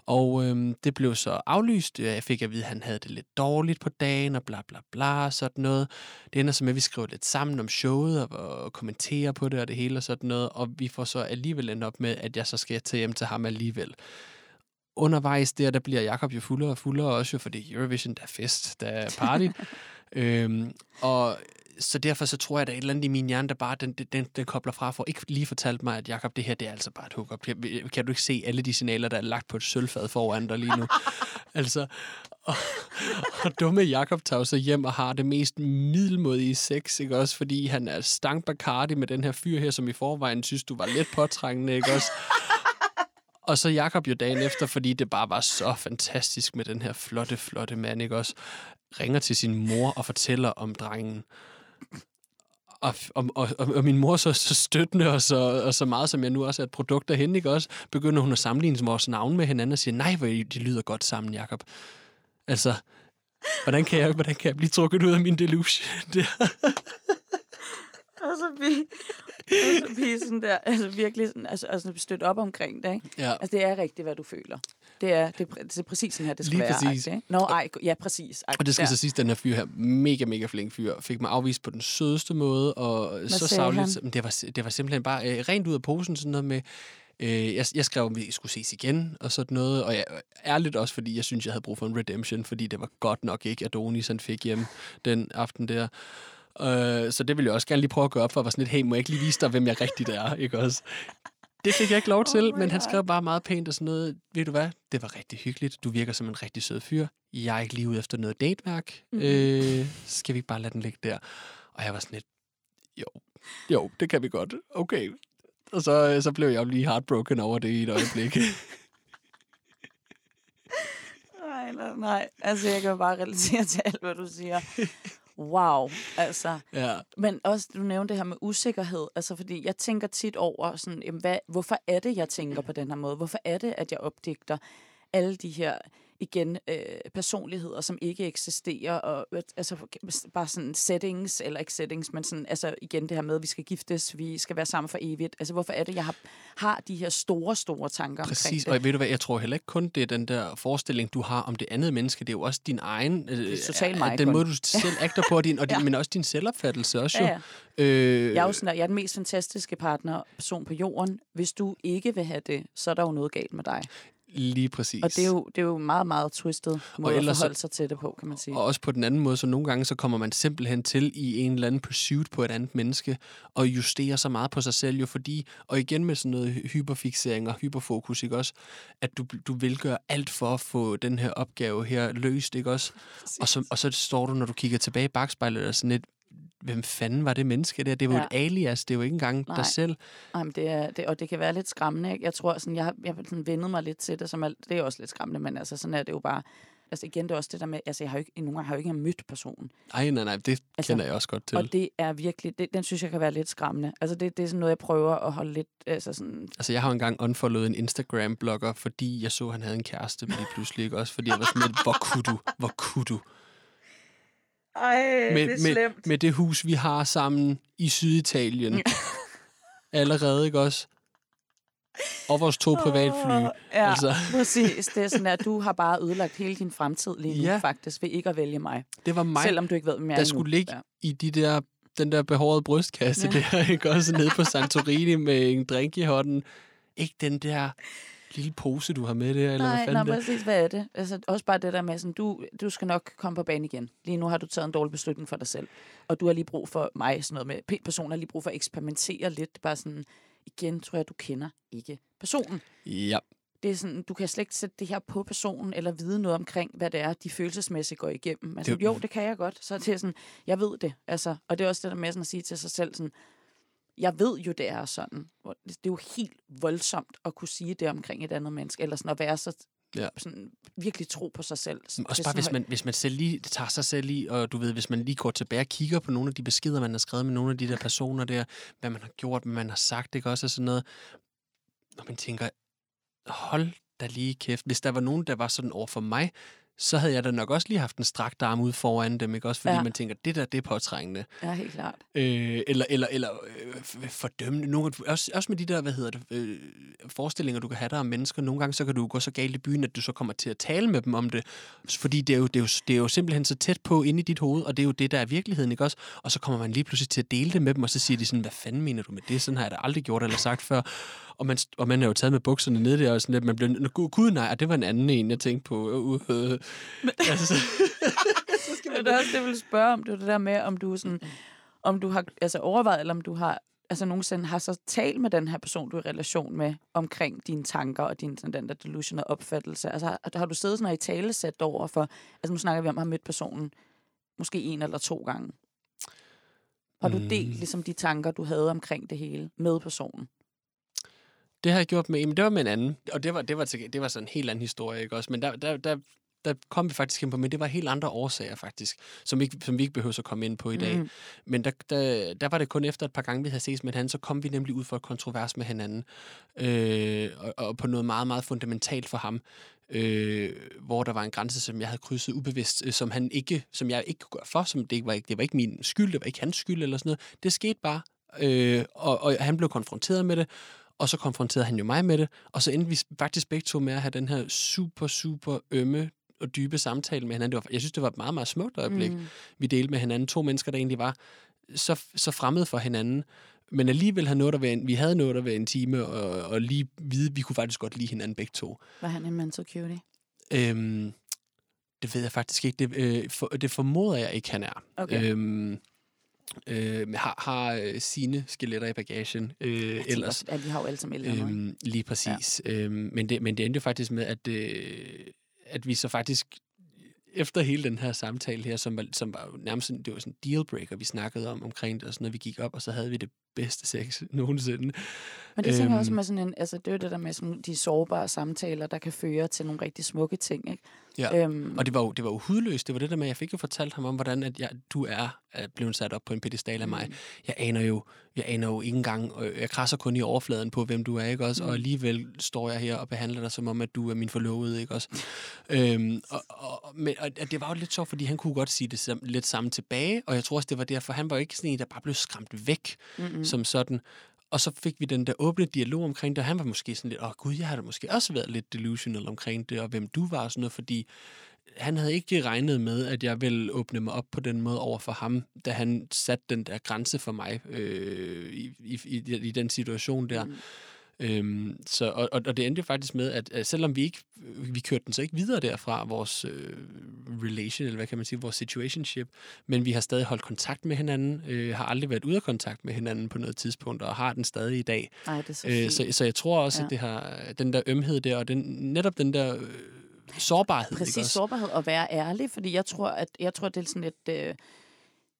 B: Og øhm, det blev så aflyst. Jeg fik at vide, at han havde det lidt dårligt på dagen, og bla bla bla, og sådan noget. Det ender så med, at vi skriver lidt sammen om showet, og, og kommenterer på det, og det hele og sådan noget. Og vi får så alligevel endt op med, at jeg så skal til hjem til ham alligevel. Undervejs der, der bliver Jakob jo fuldere og fuldere også, jo, fordi Eurovision, der er fest, der er party. øhm, og så derfor så tror jeg, at der er et eller andet i min hjerne, der bare den, den, den kobler fra, for ikke lige fortalt mig, at Jakob, det her det er altså bare et hookup. Kan, kan du ikke se alle de signaler, der er lagt på et sølvfad foran dig lige nu? altså, og, og dumme Jakob tager så hjem og har det mest middelmodige sex, ikke også? Fordi han er stank Bacardi med den her fyr her, som i forvejen synes, du var lidt påtrængende, ikke også? Og så Jakob jo dagen efter, fordi det bare var så fantastisk med den her flotte, flotte mand, ikke også? Ringer til sin mor og fortæller om drengen. Og, og, og, og min mor så, så støttende, og så, og så meget som jeg nu også er et produkt af hende, ikke også? Begynder hun at sammenligne vores navn med hinanden og siger, nej, hvor de lyder godt sammen, Jakob. Altså, hvordan kan jeg, hvordan kan jeg blive trukket ud af min delusion? Der?
A: Og så blive, og så blive sådan der, altså virkelig sådan, altså, altså støtte op omkring det, ikke?
B: Ja.
A: Altså, det er rigtigt, hvad du føler. Det er, det, er det er præcis sådan her, det skal
B: Lige
A: være.
B: præcis.
A: Nå, ej, ja, præcis. Ej,
B: Og det skal
A: ja.
B: så siges, den her fyr her, mega, mega flink fyr, fik mig afvist på den sødeste måde, og så
A: sagde
B: savligt.
A: han?
B: Men det var, det var simpelthen bare øh, rent ud af posen, sådan noget med, øh, jeg, jeg skrev, om vi skulle ses igen, og sådan noget, og jeg, ærligt også, fordi jeg synes, jeg havde brug for en redemption, fordi det var godt nok ikke, at Donis han fik hjem den aften der. Øh, så det ville jeg også gerne lige prøve at gøre op for, at var sådan lidt, hey, må jeg ikke lige vise dig, hvem jeg rigtigt er, ikke også? Det fik jeg ikke lov til,
A: Oh
B: oh
A: my
B: men han skrev bare meget pænt og sådan noget. Ved du hvad? Det var rigtig hyggeligt. Du virker som en rigtig sød fyr. Jeg er ikke lige ude efter noget dateværk. Mm-hmm. Øh, skal vi ikke bare lade den ligge der? Og jeg var sådan lidt, jo, jo, det kan vi godt. Okay. Og så, så blev jeg jo lige heartbroken over det i et øjeblik.
A: Nej, nej, nej. Altså, jeg kan bare relatere til alt, hvad du siger. Wow, altså.
B: ja.
A: Men også, du nævnte det her med usikkerhed. Altså, fordi jeg tænker tit over, sådan, jamen, hvad, hvorfor er det, jeg tænker på den her måde? Hvorfor er det, at jeg opdigter alle de her, igen, øh, personligheder, som ikke eksisterer, og øh, altså, bare sådan settings, eller ikke settings, men sådan, altså igen det her med, at vi skal giftes, vi skal være sammen for evigt. Altså, hvorfor er det, jeg har, har de her store, store tanker
B: Præcis, og ved du hvad, jeg tror heller ikke kun, det er den der forestilling, du har om det andet menneske, det er jo også din egen, øh,
A: er
B: øh,
A: mig
B: den
A: kun.
B: måde, du selv agter på, din, og din,
A: Ja.
B: men også din selvopfattelse også
A: Ja,
B: jo.
A: ja.
B: Øh,
A: Jeg er jo sådan, jeg er den mest fantastiske partner, person på jorden. Hvis du ikke vil have det, så er der jo noget galt med dig.
B: Lige præcis.
A: Og det er jo, det er jo meget, meget twistet måde at forholde sig til det på, kan man sige.
B: Og også på den anden måde, så nogle gange, så kommer man simpelthen til i en eller anden pursuit på et andet menneske, og justerer så meget på sig selv jo, fordi, og igen med sådan noget hyperfixering og hyperfokus, ikke også, at du, du vil gøre alt for at få den her opgave her løst, ikke også? Og så, og så står du, når du kigger tilbage i bagspejlet, og sådan lidt, hvem fanden var det menneske der? Det var
A: Ja.
B: et alias, det er jo ikke engang
A: Nej.
B: dig selv.
A: Ej, men det er, det, og det kan være lidt skræmmende. Ikke? Jeg tror, sådan, jeg jeg sådan vendet mig lidt til det, som er, det er også lidt skræmmende, men altså, sådan er det jo bare. Altså igen, det er også det der med, altså jeg har jo ikke, nogle gange har jo ikke mødt personen.
B: Ej, nej, nej, det Altså, kender jeg også godt til.
A: Og det er virkelig, det, den synes jeg kan være lidt skræmmende. Altså det, det er sådan noget, jeg prøver at holde lidt, altså sådan,
B: Altså, jeg har engang unfollowet en Instagram-blogger, fordi jeg så, at han havde en kæreste lige pludselig, ikke også? Fordi jeg var sådan lidt, hvor kunne du? Hvor kunne du?
A: Ej,
B: med, med, med det hus, vi har sammen i Syditalien. Allerede, ikke også? Og vores to privatfly.
A: Ja, altså. Præcis. Det er sådan, at du har bare ødelagt hele din fremtid lige nu,
B: Ja.
A: faktisk, ved ikke at vælge mig.
B: Det var mig,
A: Selvom du ikke ved, hvem jeg er
B: der skulle ligge
A: Ja.
B: i de der, den der behårede brystkasse
A: ja.
B: der, ikke også? Nede på Santorini med en drink i hånden. Ikke den der lille pose, du har med der, eller
A: Nej,
B: hvad
A: nej, præcis, hvad er det? Altså, også bare det der med, sådan, du, du skal nok komme på banen igen. Lige nu har du taget en dårlig beslutning for dig selv. Og du har lige brug for mig, sådan noget med, P- personen har lige brug for at eksperimentere lidt. Bare sådan, igen tror jeg, du kender ikke personen.
B: Ja,
A: Det er sådan, du kan slet ikke sætte det her på personen, eller vide noget omkring, hvad det er, de følelsesmæssigt går igennem. Altså,
B: Det-
A: jo, det kan jeg godt. Så det er sådan, jeg ved det. Altså, og det er også det der med sådan at sige til sig selv, sådan, jeg ved jo, det er sådan. Det er jo helt voldsomt at kunne sige det omkring et andet menneske, eller sådan at være så
B: Ja.
A: sådan, virkelig tro på sig selv. Sådan,
B: Også bare, hvis man, hvis man selv lige tager sig selv i, og du ved, hvis man lige går tilbage og kigger på nogle af de beskeder, man har skrevet med nogle af de der personer der, hvad man har gjort, hvad man har sagt, ikke også, og sådan noget. Og man tænker, hold da lige kæft. Hvis der var nogen, der var sådan over for mig, så havde jeg da nok også lige haft en strakt arm ud foran dem, ikke også? Fordi
A: Ja.
B: man tænker, det der, det er påtrængende.
A: Ja, helt klart.
B: Øh, eller eller, eller øh, f- fordømmende. Nogle, også, også med de der, hvad hedder det, øh, forestillinger, du kan have der om mennesker. Nogle gange så kan du gå så galt i byen, at du så kommer til at tale med dem om det. Fordi det er, jo, det, er jo, det er jo simpelthen så tæt på inde i dit hoved, og det er jo det, der er virkeligheden, ikke også? Og så kommer man lige pludselig til at dele det med dem, og så siger de sådan, hvad fanden mener du med det? Sådan har jeg da aldrig gjort eller sagt før. Og man, og man er jo taget med bukserne ned der, og sådan lidt, man bliver, "Nå, gud, nej, og det var en anden en, jeg tænkte på. Uh, uh, altså, så,
A: Det er også det, jeg vil spørge om, det er det der med, om du, sådan, om du har altså, overvejet, eller om du har altså nogensinde har så talt med den her person, du er i relation med, omkring dine tanker og din sådan, den der delusional opfattelse. Altså har, har du siddet sådan og i tale sat over for, altså nu snakker vi om at have mødt personen måske en eller to gange. Har du
B: Mm.
A: delt ligesom de tanker, du havde omkring det hele med personen?
B: Det har jeg gjort med, men det var med en anden. Og det var, det var, til, det var sådan en helt anden historie, ikke også? Men der, der, der, der kom vi faktisk ind på, men det var helt andre årsager faktisk, som, ikke, som vi ikke behøver at komme ind på i dag. Mm. Men der, der, der var det kun efter et par gange, vi havde ses med hinanden, så kom vi nemlig ud for et kontrovers med hinanden. Øh, og, og på noget meget, meget fundamentalt for ham. Øh, hvor der var en grænse, som jeg havde krydset ubevidst, øh, som han ikke, som jeg ikke kunne gøre for, som det var ikke, det var ikke min skyld, det var ikke hans skyld eller sådan noget. Det skete bare, øh, og, og han blev konfronteret med det, og så konfronterede han jo mig med det, og så endte vi faktisk begge to med at have den her super, super ømme og dybe samtale med hinanden. Det var, jeg synes, det var et meget, meget smukt øjeblik, mm. vi delte med hinanden. To mennesker, der egentlig var så, så fremmede for hinanden, men alligevel havde noget at være, en- vi havde noget at være en time, og, og lige vide, vi kunne faktisk godt lide hinanden begge to.
A: Var han en mental cutie?
B: Øhm, det ved jeg faktisk ikke. Det, øh, for, det formoder jeg ikke, han er.
A: Okay.
B: Øhm, øh, har har øh, sine skeletter i bagagen. Øh,
A: Jeg
B: ellers.
A: at vi har jo alle andet. ikke?
B: Øhm, lige præcis. Ja. Øhm, men, det, men det endte jo faktisk med, at, øh, at vi så faktisk efter hele den her samtale her, som var, som var nærmest sådan, det var sådan en dealbreaker, vi snakkede om omkring det, og sådan noget, vi gik op, og så havde vi det bedste sex nogensinde.
A: Men det tænker jeg også
B: Øhm.
A: med sådan en, altså det er jo det der med sådan de sårbare samtaler, der kan føre til nogle rigtig smukke ting, ikke?
B: Ja.
A: Øhm,
B: Og det var jo, det var jo hudløst. Det var det der med, at jeg fik jo fortalt ham om, hvordan at jeg, du er, blevet sat op på en pedestal af mig.
A: Mm.
B: Jeg aner jo, jeg aner jo ikke engang, og jeg krasser kun i overfladen på, hvem du er, ikke også? Mm. Og alligevel står jeg her og behandler dig som om, at du er min forlovede, ikke også? øhm, og, og, men, og det var jo lidt sjovt, fordi han kunne godt sige det sam, lidt samme tilbage, og jeg tror også, det var derfor, han var jo ikke sådan en, der bare blev skræmt væk
A: mm-hmm.
B: som sådan. Og så fik vi den der åbne dialog omkring det, og han var måske sådan lidt, åh gud, jeg har da måske også været lidt delusional omkring det, og hvem du var og sådan noget, fordi han havde ikke regnet med, at jeg ville åbne mig op på den måde over for ham, da han satte den der grænse for mig øh, i, i, i, i den situation der.
A: Mm.
B: Øhm, så, og, og det endte faktisk med, at, at selvom vi ikke, vi kørte den så ikke videre derfra, vores øh, relation, eller hvad kan man sige, vores situationship, men vi har stadig holdt kontakt med hinanden, øh, har aldrig været ude af kontakt med hinanden på noget tidspunkt, og har den stadig i dag.
A: Ej, det er så
B: Øh, så, så jeg tror også,
A: Ja.
B: at det har, den der ømhed der, og den, netop den der øh, sårbarhed, ikke
A: Præcis,
B: også?
A: sårbarhed og være ærlig, fordi jeg tror, at jeg tror, det er sådan lidt... Øh,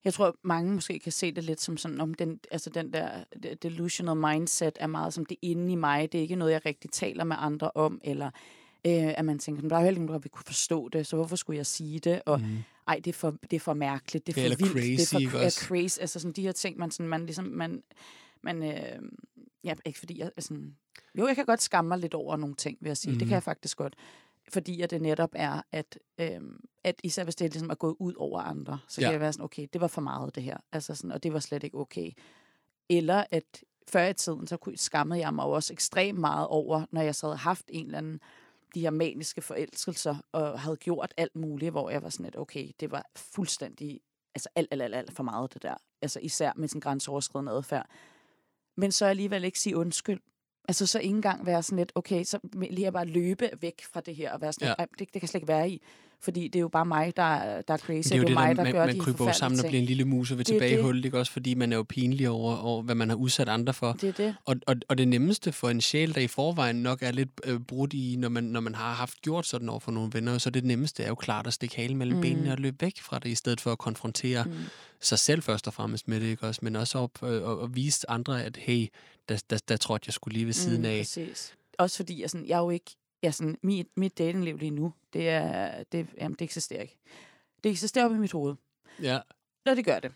A: jeg tror, mange måske kan se det lidt som sådan, om den, altså den der de- delusional mindset er meget som det inde i mig. Det er ikke noget, jeg rigtig taler med andre om, eller øh, at man tænker, der er jo heller ingen, der vil kunne forstå det, så hvorfor skulle jeg sige det? Og
B: Mm.
A: ej, det er for, det er for mærkeligt, det er for
B: Eller
A: vildt, det
B: crazy,
A: er
B: ikke
A: for
B: også?
A: crazy. Altså sådan de her ting, man, sådan, man ligesom, man, man øh, ja, ikke fordi jeg, altså, jo, jeg kan godt skamme mig lidt over nogle ting, vil jeg sige. Mm. Det
B: Mhm.
A: kan jeg faktisk godt. Fordi at det netop er, at, øhm, at især hvis det ligesom er gået ud over andre, så
B: Ja.
A: kan jeg være sådan, okay, det var for meget det her. Altså sådan, og det var slet ikke okay. Eller at før i tiden, så skammede jeg mig også ekstremt meget over, når jeg så havde haft en eller anden de her maniske forelskelser, og havde gjort alt muligt, hvor jeg var sådan lidt, okay, det var fuldstændig, altså alt, alt, alt, alt for meget det der. Altså især med sin grænseoverskridende adfærd. Men så alligevel ikke sige undskyld. Altså så ikke engang være sådan lidt, okay, så vil jeg bare løbe væk fra det her og være sådan,
B: ja.
A: det, det kan jeg slet ikke være i. Fordi det er jo bare mig, der, er- der er crazy.
B: Det er jo det,
A: mig,
B: der,
A: der
B: man,
A: gør
B: man
A: de
B: kryber jo sammen og
A: forfærdelige
B: bliver en lille mus og vil
A: Det er
B: tilbage i
A: det.
B: hullet, ikke også? Fordi man er jo pinlig over, over, hvad man har udsat andre for.
A: ting. Det er det.
B: Og, og, og det nemmeste for en sjæl, der i forvejen nok er lidt øh, brudt i, når man, når man har haft gjort sådan over for nogle venner, så det nemmeste er jo klart at stikke halen mellem mm.
A: Mm.
B: benene og løbe væk fra det, i stedet for at konfrontere mm.
A: Mm.
B: sig selv først og fremmest med det, ikke også? Men også op, øh, og, og vise andre, at hey, der, der, der trådte jeg skulle lige ved siden
A: mm,
B: af.
A: Præcis. Også fordi, jeg, sådan, jeg er jo ikke... Jeg, sådan, mit, mit datingliv lige nu, det, er, det, jamen, det eksisterer ikke. Det eksisterer op i mit hoved.
B: Ja.
A: Og det gør det.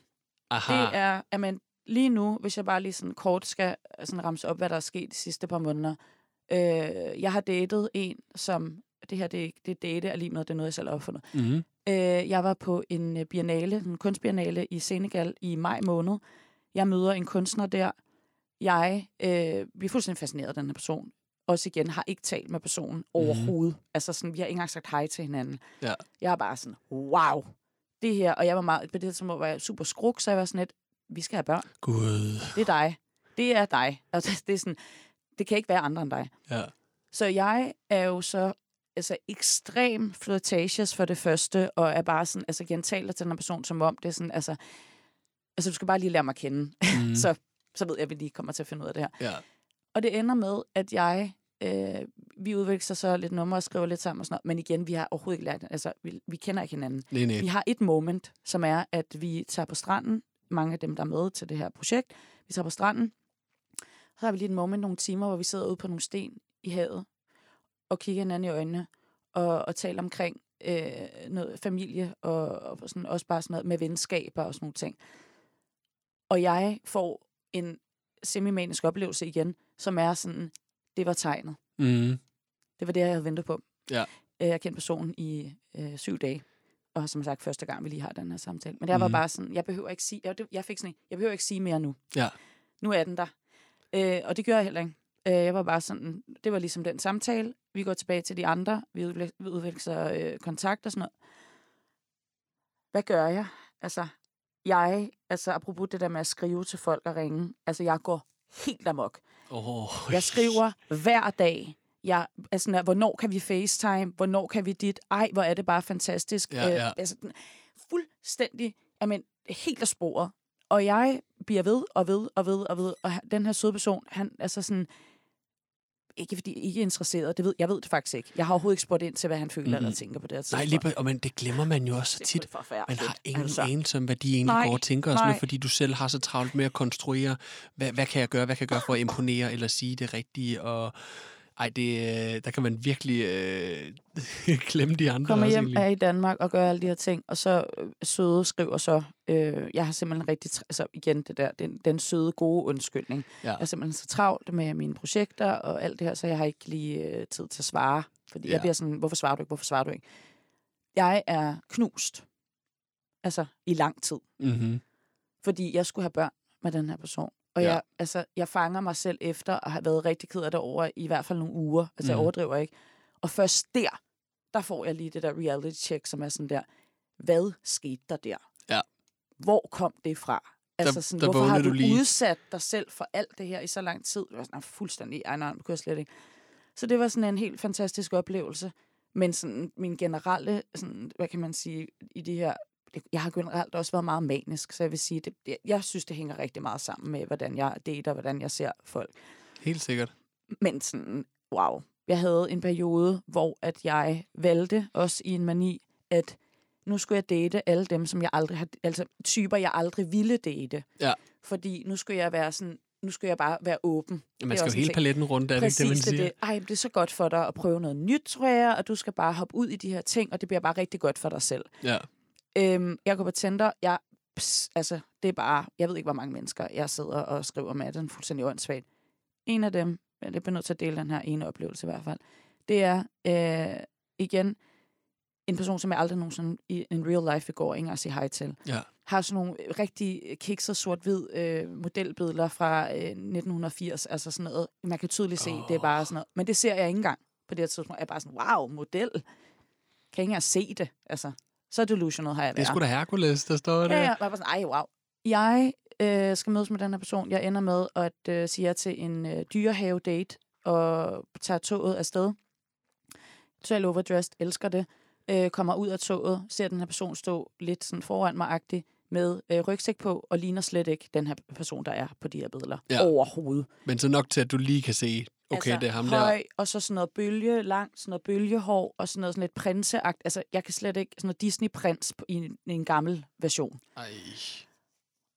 B: Aha.
A: Det er, at man lige nu, hvis jeg bare lige sådan kort skal sådan ramse op, hvad der er sket de sidste par måneder. Øh, jeg har datet en, som... Det her, det, det date er lige med, det er noget, jeg selv har opfundet.
B: Mm-hmm.
A: Øh, jeg var på en øh, biennale, en kunstbiennale i Senegal i maj måned. Jeg møder en kunstner der. Jeg øh, bliver fuldstændig fascineret af den her person. Også igen, har ikke talt med personen overhovedet. Altså sådan, vi har ikke engang sagt hej til hinanden.
B: Ja.
A: Jeg er bare sådan, wow, det her. Og jeg var meget, på det tidspunkt var jeg super skruk, så jeg var sådan lidt, vi skal have børn.
B: Gud.
A: Det er dig. Det er dig. Altså, det er sådan, det kan ikke være andre end dig.
B: Ja.
A: Så jeg er jo så altså, ekstrem flirtatious for det første, og er bare sådan, altså igen taler til den her person som om, det er sådan, altså, altså du skal bare lige lære mig at kende.
B: Mm.
A: så, så ved jeg, at vi lige kommer til at finde ud af det her.
B: ja.
A: Og det ender med, at jeg, øh, vi udvikler så lidt numre og skriver lidt sammen og sådan noget, men igen, vi har overhovedet ikke lært, altså vi, vi kender ikke hinanden.
B: Nej, nej.
A: Vi har et moment, som er, at vi tager på stranden, mange af dem, der er med til det her projekt, vi tager på stranden, så har vi lige et moment, nogle timer, hvor vi sidder ude på nogle sten i havet, og kigger hinanden i øjnene, og, og taler omkring øh, noget familie, og, og sådan, også bare sådan noget med venskaber og sådan nogle ting. Og jeg får en semimanisk oplevelse igen, som er sådan, det var tegnet.
B: Mm.
A: Det var det, jeg havde ventet på.
B: Ja.
A: Øh, Jeg kendte personen i øh, syv dage. Og som sagt, første gang, vi lige har den her samtale. Men jeg var
B: Mhm.
A: bare sådan, jeg behøver ikke sige, jeg, jeg fik sådan en, jeg behøver ikke sige mere nu.
B: Ja.
A: Nu er den der. Øh, og det gør jeg heller ikke. Øh, jeg var bare sådan, det var ligesom den samtale. Vi går tilbage til de andre. Vi udvikler øh, kontakt og sådan noget. Hvad gør jeg? Altså, jeg, altså apropos det der med at skrive til folk og ringe. Altså, jeg går helt amok.
B: Oh,
A: Jeg skriver hver dag. Jeg, altså, sådan der, hvornår kan vi facetime? Hvornår kan vi dit? Ej, hvor er det bare fantastisk.
B: Ja, ja.
A: Øh, altså, fuldstændig, amen, helt af sporet. Og jeg bliver ved og ved og ved og ved. Og den her søde person, han altså sådan... Ikke fordi ikke interesseret, det ved, jeg ved det faktisk ikke. Jeg har overhovedet ikke spurgt ind til, hvad han føler mm. eller tænker på det her
B: Nej, lige, og men det glemmer man jo også så
A: er
B: tit. Man har ingen
A: altså.
B: anelse om, hvad de egentlig
A: Nej,
B: går og tænker, og sådan, noget, fordi du selv har så travlt med at konstruere, hvad, hvad kan jeg gøre, hvad kan jeg gøre for at imponere, eller sige det rigtige, og ej, det, øh, der kan man virkelig øh, klemme de andre
A: kommer hjem,
B: egentlig.
A: er i Danmark og gør alle de her ting, og så øh, søde skriver så, øh, jeg har simpelthen rigtig, altså igen det der, den, den søde, gode undskyldning.
B: Ja.
A: Jeg er simpelthen så travlt med mine projekter og alt det her, så jeg har ikke lige øh, tid til at svare. Fordi. Ja. jeg bliver sådan, hvorfor svarer du ikke, hvorfor svarer du ikke? Jeg er knust. Altså, i lang tid.
B: Mm-hmm.
A: Fordi jeg skulle have børn med den her person. Og
B: Ja.
A: jeg, altså, jeg fanger mig selv efter at have været rigtig ked af det over i hvert fald nogle uger. Altså, jeg
B: Mhm.
A: overdriver ikke. Og først der, der får jeg lige det der reality check, som er sådan der, hvad skete der der?
B: Ja.
A: Hvor kom det fra? Altså, sådan,
B: der
A: hvorfor har du
B: du lige.
A: udsat dig selv for alt det her i så lang tid? Det var sådan, "Nej, fuldstændig, ej nej, det kunne jeg slet ikke. Så det var sådan en helt fantastisk oplevelse. Men sådan min generelle, sådan, hvad kan man sige, i de her det- jeg har generelt også været meget manisk, så jeg vil sige, det, det, jeg synes, det hænger rigtig meget sammen med, hvordan jeg dater, hvordan jeg ser folk.
B: Helt sikkert.
A: Men sådan, wow. Jeg havde en periode, hvor at jeg valgte, også i en mani, at nu skulle jeg date alle dem, som jeg aldrig har, altså typer, jeg aldrig ville date.
B: Ja.
A: Fordi nu skulle jeg være sådan, nu skulle jeg bare være åben.
B: Man
A: Det er
B: skal jo hele
A: ting.
B: paletten rundt, er det ikke det, man siger?
A: det. Ej, det er så godt for dig at prøve noget nyt, tror jeg, og du skal bare hoppe ud i de her ting, og det bliver bare rigtig godt for dig selv.
B: Ja.
A: Øhm, jeg går på Tinder. Jeg, pss, altså, det er bare... Jeg ved ikke, hvor mange mennesker jeg sidder og skriver med. Det er fuldstændig åndssvagt. En af dem, jeg bliver nødt til at dele den her ene oplevelse i hvert fald, det er øh, igen en person, som jeg aldrig nogensinde i en real life vil gå og sige hej til.
B: Ja.
A: Har sådan nogle rigtig kikset sort-hvid øh, modelbilleder fra øh, 1980, altså sådan noget. Man kan tydeligt se, oh. det er bare sådan noget. Men det ser jeg ikke engang på det her tidspunkt. Jeg er bare sådan, wow, model. Kan ikke engang se det, altså. Så delusional har jeg
B: Det er
A: været.
B: sgu da Hercules, der står der.
A: Ja, ja. Jeg var sådan, ej, wow. Jeg øh, skal mødes med den her person. Jeg ender med at øh, sige ja til en øh, dyrehave-date og tager toget afsted. Totalt overdressed, elsker det. Øh, kommer ud af toget, ser den her person stå lidt sådan foran mig med øh, rygsæk på, og ligner slet ikke den her person, der er på de her billeder.
B: Ja.
A: Overhovedet.
B: Men så nok til, at du lige kan se, okay,
A: altså,
B: det er ham
A: høj,
B: der.
A: og så sådan noget bølge, langt, sådan noget bølgehår, og sådan noget sådan lidt prinseagt. Altså, jeg kan slet ikke, sådan noget Disney-prins i en, en gammel version.
B: Ej.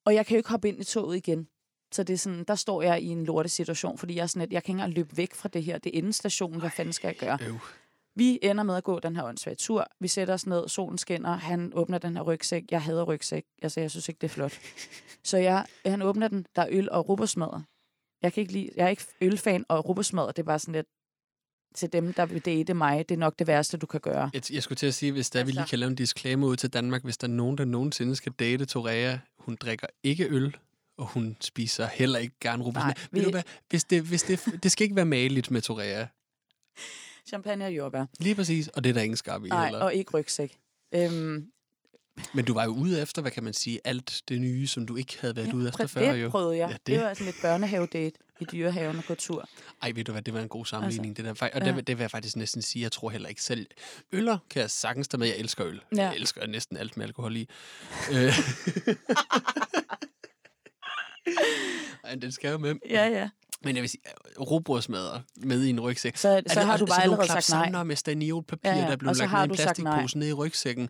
A: Og jeg kan jo ikke hoppe ind i toget igen. Så det er sådan, der står jeg i en lorte situation, fordi jeg er sådan, at jeg kan ikke engang løbe væk fra det her. Det er endestationen, hvad fanden skal jeg gøre?
B: Øv.
A: Vi ender med at gå den her åndssvage tur. Vi sætter os ned, solen skinner, han åbner den her rygsæk. Jeg hader rygsæk, altså jeg synes ikke, det er flot. Så jeg, han åbner den, der er øl og rubbersmadder. Jeg, kan ikke lide, jeg er ikke ølfan, og rubbersmadder, det er bare sådan lidt til dem, der vil date mig. Det er nok det værste, du kan gøre.
B: Jeg, jeg skulle til at sige, hvis der vi lige
A: Altså.
B: kan lave en disclaimer ud til Danmark, hvis der er nogen, der nogensinde skal date Torea, hun drikker ikke øl, og hun spiser heller ikke gerne rubbersmad.
A: Nej,
B: Ved
A: vi-
B: du hvad? Hvis det, hvis det, det skal ikke være mageligt med Torea.
A: Champagne og jordbær.
B: Lige præcis, og det er der ingen skarp i
A: Nej,
B: heller.
A: og ikke rygsæk. Øhm,
B: Men du var jo ude efter, hvad kan man sige, alt det nye, som du ikke havde været
A: ja,
B: ude efter
A: prøv-
B: før
A: det
B: jo.
A: prøvede jeg.
B: Ja, det-
A: det. det var sådan lidt børnehave-date i dyrehaven og gå tur.
B: Ej, ved du hvad, det var en god sammenligning. Altså, det der. Og
A: ja.
B: det, det vil jeg faktisk næsten sige, jeg tror heller ikke selv. Øller kan jeg sagtens med, jeg elsker øl.
A: Ja.
B: Jeg elsker næsten alt med alkohol i. Øh. Ej, den skal jo med.
A: Ja, ja.
B: Men jeg vil sige, robrødsmadder med i en rygsæk.
A: Så,
B: Er
A: så
B: det
A: har du bare
B: sådan
A: allerede sagt nej.
B: klapsamler med staniolpapir,
A: Ja, ja.
B: der blev lagt ned i en plastikpose ned i rygsækken.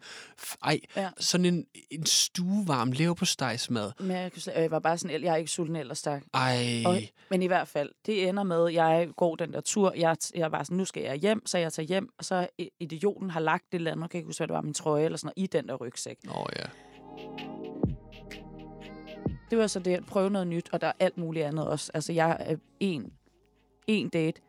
B: Ej,
A: Ja.
B: sådan en, en stuevarm leverpostejsmad.
A: Men jeg, jeg var bare sådan, jeg er ikke sulten eller stærk.
B: Ej,
A: Og, men i hvert fald, det ender med, at jeg går den der tur. Jeg, jeg var sådan, nu skal jeg hjem, så jeg tager hjem. Og så idioten har lagt det eller andet, jeg kan ikke huske, hvad det var, min trøje eller sådan noget, i den der rygsæk.
B: Åh ja.
A: Det var så det at prøve noget nyt, og der er alt muligt andet også. Altså, jeg er en, en date.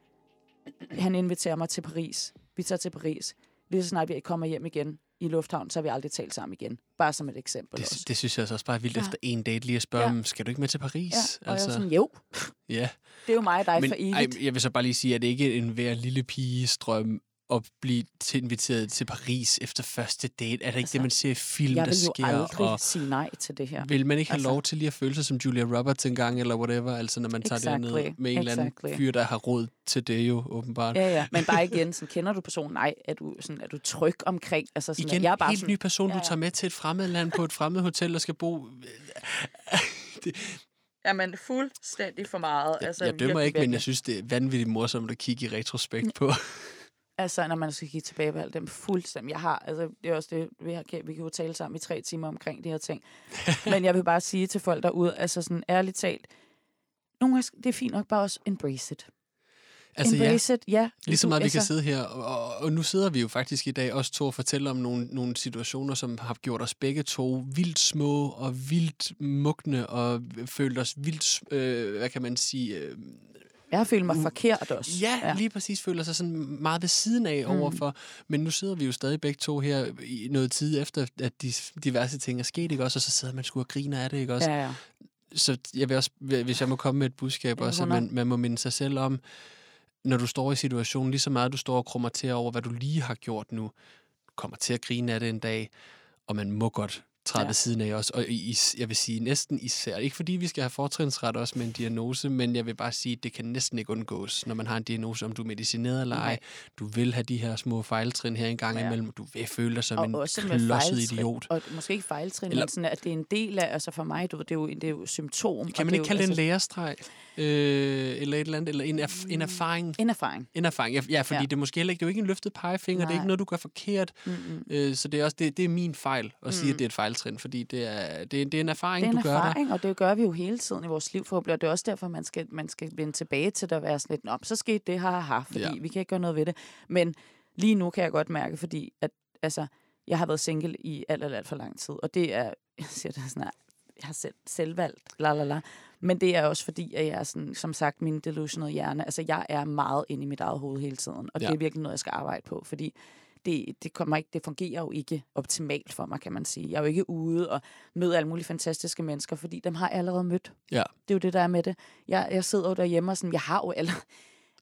A: Han inviterer mig til Paris. Vi tager til Paris. Lige så snart vi kommer hjem igen i lufthavn, så har vi aldrig talt sammen igen. Bare som et eksempel også.
B: Det, det synes jeg altså også bare er vildt
A: Ja.
B: efter en date lige at spørge,
A: Ja.
B: skal du ikke med til Paris?
A: Ja, og altså. jeg er sådan, jo,
B: ja.
A: det er jo mig og dig
B: Men
A: for evigt.
B: ej, jeg vil så bare lige sige, at det ikke er en hver lille piges drøm at blive til inviteret til Paris efter første date. Er det ikke
A: Altså,
B: det, man ser i film,
A: jeg
B: der
A: vil jo
B: sker?
A: aldrig
B: og
A: sige nej til det her.
B: vil man ikke have
A: altså-
B: lov til lige at føle sig som Julia Roberts engang, eller whatever? Altså, når man tager
A: Exactly,
B: derned med en eller anden
A: exactly.
B: fyr, der har råd til det jo, åbenbart.
A: Ja, ja, men bare igen, sådan, kender du personen? Nej, er du, sådan, er du tryg omkring? Altså, sådan,
B: Igen,
A: jeg er bare
B: helt
A: sådan,
B: ny person,
A: Ja,
B: du
A: ja.
B: tager med til et fremmed land på et fremmed hotel og skal bo...
A: Jamen, fuldstændig for meget.
B: Altså, jeg dømmer ikke, men jeg synes, det er vanvittigt morsomt at kigge i retrospekt på.
A: Altså, når man skal kigge tilbage på alt dem fuldstændig. Jeg har, altså, det er også det, vi, har, vi kan jo tale sammen i tre timer omkring de her ting. Men jeg vil bare sige til folk derude, altså sådan ærligt talt, nogle gange, det er fint nok bare også embrace it.
B: Altså ja,
A: embrace it, ja.
B: lige så
A: Du-
B: meget vi kan
A: altså,
B: sidde her, og, og- og nu sidder vi jo faktisk i dag også to og fortæller om nogle, nogle situationer, som har gjort os begge to vildt små og vildt mugne og følt os vildt, øh, hvad kan man sige... Øh,
A: Jeg følt mig forkert også.
B: Ja, ja, lige præcis føler sig sådan meget ved siden af mm. overfor. Men nu sidder vi jo stadig begge to her i noget tid efter, at de diverse ting er sket, ikke også? Og så sidder man sgu og griner af det, ikke også?
A: Ja, ja.
B: Så jeg vil også, hvis jeg må komme med et budskab
A: Ja,
B: også, at
A: 100.
B: man, man må minde sig selv om, når du står i situationen, lige så meget du står og krummer til over, hvad du lige har gjort nu, kommer til at grine af det en dag, og man må godt træde ja. Ved siden af os. Og i, jeg vil sige næsten især, ikke fordi vi skal have fortrinsret også med en diagnose, men jeg vil bare sige, at det kan næsten ikke undgås, når man har en diagnose, om du er medicineret eller ej.
A: Nej.
B: Du vil have de her små fejltrin her en gang
A: Ja.
B: imellem. Du vil føle dig som
A: og
B: en klodset idiot.
A: Og måske ikke fejltrin,
B: Eller-
A: men sådan, at det er en del af, altså for mig, du, ved, det, er jo, det er jo symptom.
B: Kan man
A: er
B: ikke kalde det en
A: altså,
B: lærestreg? Øh, eller et eller andet? Eller en, erf- en erfaring?
A: En erfaring.
B: En erfaring, ja, ja fordi ja. Det er måske heller ikke, det er jo ikke en løftet pegefinger, det er
A: Nej.
B: ikke noget, du gør forkert.
A: Mm-mm.
B: Øh, så det er også det, det er min fejl at sige,
A: Mm.
B: at det er et fejltrin, fordi det er, det er, det er en erfaring,
A: Det er en
B: du gør dig.
A: erfaring, og det gør vi jo hele tiden i vores liv forhåbentlig, og det er også derfor, man skal, man skal vende tilbage til det og være sådan lidt, Nå, så skete det, har haft, fordi
B: Ja.
A: vi kan ikke gøre noget ved det. Men lige nu kan jeg godt mærke, fordi at, altså, jeg har været single i alt, alt, alt for lang tid, og det er, jeg siger det sådan her, jeg har selv, selvvalgt, la la la. Men det er også fordi, at jeg er sådan, som sagt, min delusional hjerne, altså jeg er meget inde i mit eget hoved hele tiden, og
B: Ja.
A: det er virkelig noget, jeg skal arbejde på, fordi det, det, kommer ikke, det fungerer jo ikke optimalt for mig, kan man sige. Jeg er jo ikke ude og møde alle mulige fantastiske mennesker, fordi dem har jeg allerede mødt.
B: Ja.
A: Det er jo det, der er med det. Jeg, jeg sidder jo derhjemme og sådan, jeg har jo alle,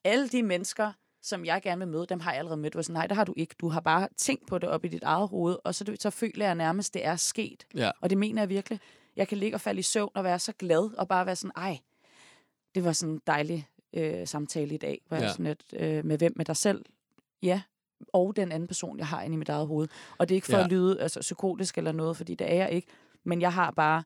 A: alle de mennesker, som jeg gerne vil møde, dem har jeg allerede mødt. Jeg sådan, nej, det har du ikke. Du har bare tænkt på det op i dit eget hoved, og så, så føler jeg nærmest, det er sket.
B: Ja.
A: Og det mener jeg virkelig. Jeg kan ligge og falde i søvn og være så glad, og bare være sådan, ej, det var sådan en dejlig øh, samtale i dag, hvor ja.
B: Ja.
A: jeg sådan lidt, øh, med hvem med dig selv, ja, og den anden person, jeg har inde i mit eget hoved. Og det er ikke for ja. At lyde altså, psykotisk eller noget, fordi det er jeg ikke, men jeg har bare,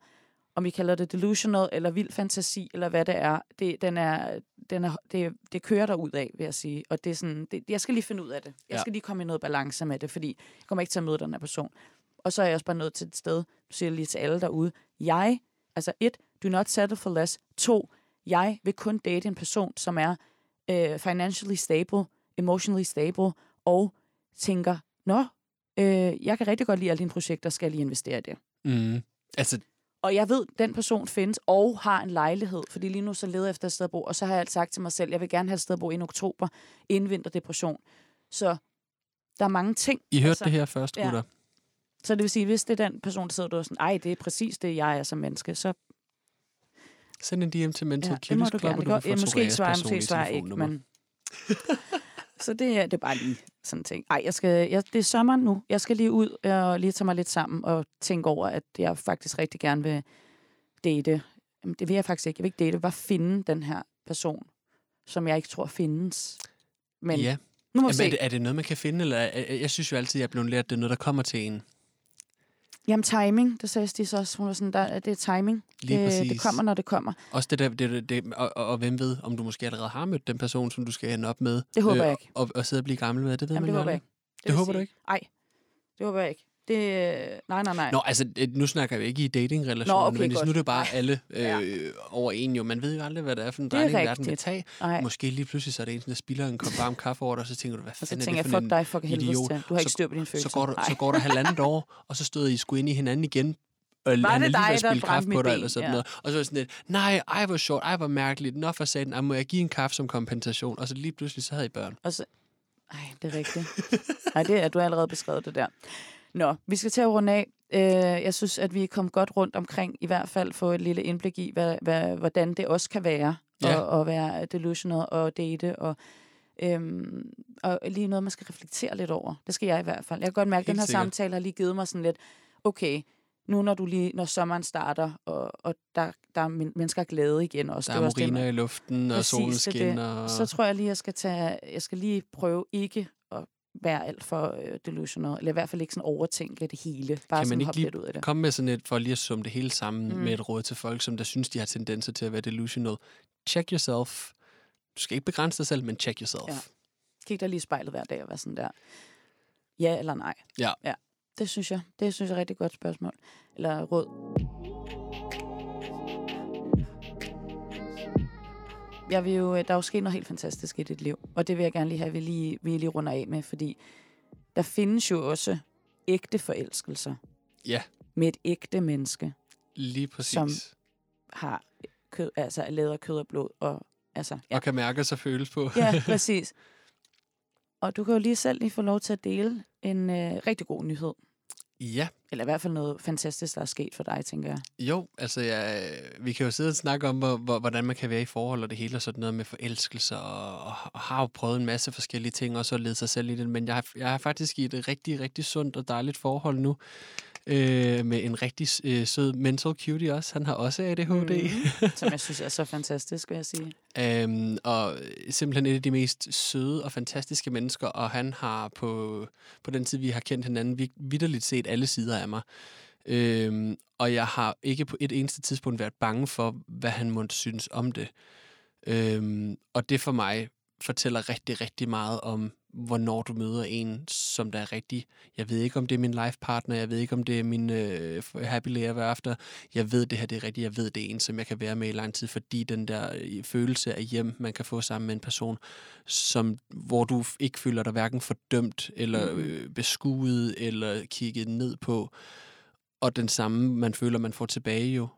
A: om vi kalder det delusional, eller vild fantasi, eller hvad det er, det, den er, den er, det, det kører der ud af, vil jeg sige. Og det er sådan, det, jeg skal lige finde ud af det. Jeg
B: Ja.
A: skal lige komme i noget balance med det, fordi jeg kommer ikke til at møde den her person. Og så er jeg også bare nødt til et sted, du siger lige til alle derude, jeg, altså et, do not settle for less. To, jeg vil kun date en person, som er øh, financially stable, emotionally stable, og tænker, nå, øh, jeg kan rigtig godt lide alle dine projekter, skal jeg lige investere i det.
B: Mm. Altså,
A: Og jeg ved, den person findes og har en lejlighed, fordi lige nu så leder jeg efter et sted at bo, og så har jeg alt sagt til mig selv, jeg vil gerne have et sted at bo i oktober, inden vinterdepression. Så der er mange ting.
B: I hørte
A: Altså,
B: det her først,
A: ja.
B: gutter.
A: Så det vil sige, hvis det er den person, der sidder der og sådan, ej, det er præcis det, jeg er som menneske, så
B: Send en DM til Mental
A: ja, du
B: Club,
A: gerne.
B: og du
A: går,
B: kan få
A: ja, måske ikke
B: Toreas
A: svare, måske
B: personlige
A: svare ikke, men... så det, er- det er bare lige sådan en ting. Ej, jeg skal, jeg, det er sommer nu. Jeg skal lige ud og lige tage mig lidt sammen og tænke over, at jeg faktisk rigtig gerne vil date. Jamen, det vil jeg faktisk ikke. Jeg vil ikke date, bare finde den her person, som jeg ikke tror findes. Men
B: ja.
A: nu må
B: Jamen,
A: se.
B: er, det, er det noget, man kan finde? Eller, er- jeg synes jo altid, jeg er blevet lært, at det er noget, der kommer til en.
A: Jamen, timing, det sagde Stis også. Hun var sådan, der, det er timing.
B: Lige
A: det,
B: præcis.
A: det kommer, når det kommer.
B: Også det der, det, det, det, og, og, og hvem ved, om du måske allerede har mødt den person, som du skal ende op med.
A: Det håber jeg ikke.
B: Og, og sidde og blive gammel med. Det ved
A: Jamen, det
B: man jo
A: håber jeg ikke.
B: Det
A: vil
B: håber du
A: sige-
B: ikke?
A: Nej, det håber jeg ikke. Det, nej, nej, nej.
B: Nå, altså, øh, nu snakker vi ikke i datingrelationer,
A: Nå, okay,
B: men
A: godt.
B: nu er det bare alle øh,
A: Ja.
B: over en jo. Man ved jo aldrig, hvad det er for en drejning, verden vil tage.
A: nej.
B: Måske lige pludselig, så er det en, der spiller en kop varm kaffe over dig, og så tænker du, hvad fanden er det
A: jeg,
B: for
A: fuck
B: en
A: dig, fuck helvede
B: idiot?
A: Du har ikke styr på dine følelser.
B: så går,
A: Nej.
B: så går der halvandet år, og så stod I sgu ind i hinanden igen. Og
A: Var
B: han
A: det dig, der
B: kaffe på dig,
A: ben?
B: eller sådan
A: Ja.
B: noget. Og så var sådan lidt, nej, ej, hvor sjovt, ej, hvor mærkeligt. Nå, for satan, ej, må jeg give en kaffe som kompensation? Og så lige pludselig, så havde I børn.
A: Og så... Ej, det er rigtigt. Nej, det er du har allerede beskrevet det der. Nå, vi skal til at runde af. Øh, jeg synes, at vi kommet godt rundt omkring, i hvert fald få et lille indblik i, hvad, hvad, hvordan det også kan være
B: Ja.
A: at, at være delusional og date, og, øhm, og lige noget, man skal reflektere lidt over. Det skal jeg i hvert fald. Jeg kan godt mærke, at den her
B: sikkert.
A: samtale har lige givet mig sådan lidt, okay, nu når du lige, når sommeren starter, og, og der, der er men- mennesker glæde igen også.
B: Der er
A: det det,
B: moriner i luften, og
A: Præcis,
B: solen
A: det er det.
B: skinner. Og...
A: så tror jeg lige, jeg skal, tage, jeg skal lige prøve ikke være alt for øh, delusional, eller i hvert fald ikke sådan overtænke det hele. Bare
B: Kan man ikke lige
A: ud af det.
B: Kom med sådan et, for lige at summe det hele sammen
A: Mm.
B: mm. med et råd til folk, som der synes, de har tendenser til at være delusional. Check yourself. Du skal ikke begrænse dig selv, men check yourself.
A: Ja. Kig dig lige i spejlet hver dag og være sådan der. Ja eller nej?
B: Ja.
A: ja. Det synes jeg. Det synes jeg er et rigtig godt spørgsmål. Eller råd. Jeg vil jo, der er jo sket noget helt fantastisk i dit liv, og det vil jeg gerne lige have, vi lige, vi lige runder af med, fordi der findes jo også ægte forelskelser
B: Ja,
A: med et ægte menneske,
B: lige præcis.
A: Som- har kød, altså af kød og blod, og altså, ja,
B: Og kan mærke og føles på.
A: Ja, præcis. Og du kan jo lige selv lige få lov til at dele en øh, rigtig god nyhed.
B: Ja,
A: Eller i hvert fald noget fantastisk, der er sket for dig, tænker jeg.
B: jo, altså ja, vi kan jo sidde og snakke om, hvor, hvor, hvordan man kan være i forhold og det hele, og sådan noget med forelskelser, og, og, og har jo prøvet en masse forskellige ting, og så lede sig selv i det, men jeg har, jeg har faktisk i et rigtig, rigtig sundt og dejligt forhold nu, øh, med en rigtig øh, sød mental cutie også. Han har også ADHD.
A: Mm, som jeg synes er så fantastisk, vil jeg sige.
B: Øhm, og simpelthen et af de mest søde og fantastiske mennesker, og han har på, på den tid, vi har kendt hinanden, vi vidderligt set alle sider af mig. Øhm, og jeg har ikke på et eneste tidspunkt været bange for, hvad han måtte synes om det. Øhm, og det for mig fortæller rigtig, rigtig meget om, hvornår du møder en, som der er rigtig... Jeg ved ikke, om det er min life partner, jeg ved ikke, om det er min øh, happy ever after. Jeg ved, det her det er rigtigt, jeg ved, det er en, som jeg kan være med i lang tid, fordi den der øh, følelse af hjem, man kan få sammen med en person, som, hvor du ikke føler dig hverken fordømt, eller
A: Mhm.
B: øh, beskuet, eller kigget ned på. Og den samme, man føler, man får tilbage jo,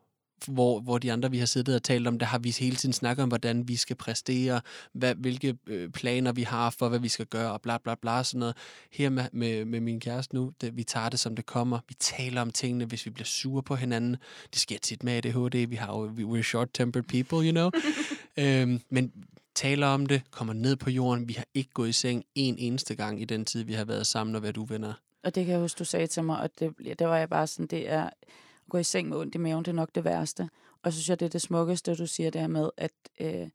B: hvor, hvor de andre, vi har siddet og talt om, der har vi hele tiden snakket om, hvordan vi skal præstere, hvad, hvilke øh, planer vi har for, hvad vi skal gøre, og bla bla bla, sådan noget. Her med, med, med min kæreste nu, det, vi tager det, som det kommer. Vi taler om tingene, hvis vi bliver sure på hinanden. Det sker tit med ADHD, vi har jo, we- we're short-tempered people, you know. øhm, men taler om det, kommer ned på jorden. Vi har ikke gået i seng en eneste gang i den tid, vi har været sammen og været uvenner.
A: Og det kan jeg huske, du sagde til mig, og det, der var jeg bare sådan, det er at gå i seng med ondt i maven, det er nok det værste. Og så synes jeg, det er det smukkeste, du siger der med, at øh,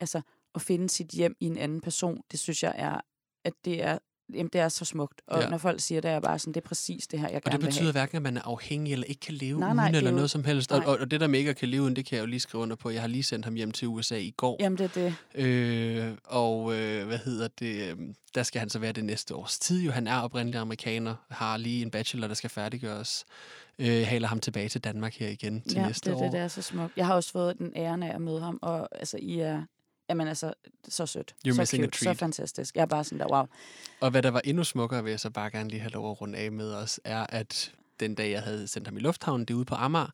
A: altså, at finde sit hjem i en anden person, det synes jeg er, at det er Jamen, det er så smukt. Og
B: Ja.
A: når folk siger det, er jeg bare sådan, det er præcis det her, jeg
B: Og
A: gerne
B: det
A: vil
B: betyder hverken, at man er afhængig eller ikke kan leve
A: Nej,
B: uden
A: nej, det er
B: eller
A: jo-
B: noget som helst. Og, og, og det der med ikke at kan leve uden, det kan jeg jo lige skrive under på. Jeg har lige sendt ham hjem til USA i går.
A: Jamen, det er det.
B: Øh, og øh, hvad hedder det? øh, Der skal han så være det næste års tid. Jo, han er oprindelig amerikaner, har lige en bachelor, der skal færdiggøres. Øh, haler ham tilbage til Danmark her igen til
A: ja,
B: næste
A: det,
B: år.
A: det, det er så smukt. Jeg har også fået den æren af at møde ham, og altså, I er... Jamen altså, så sødt.
B: You're
A: så cute, så fantastisk. Jeg er bare sådan der, wow.
B: Og hvad der var endnu smukkere, vil jeg så bare gerne lige have lov at runde af med os, er, at den dag, jeg havde sendt ham i lufthavnen, det er ude på Amager,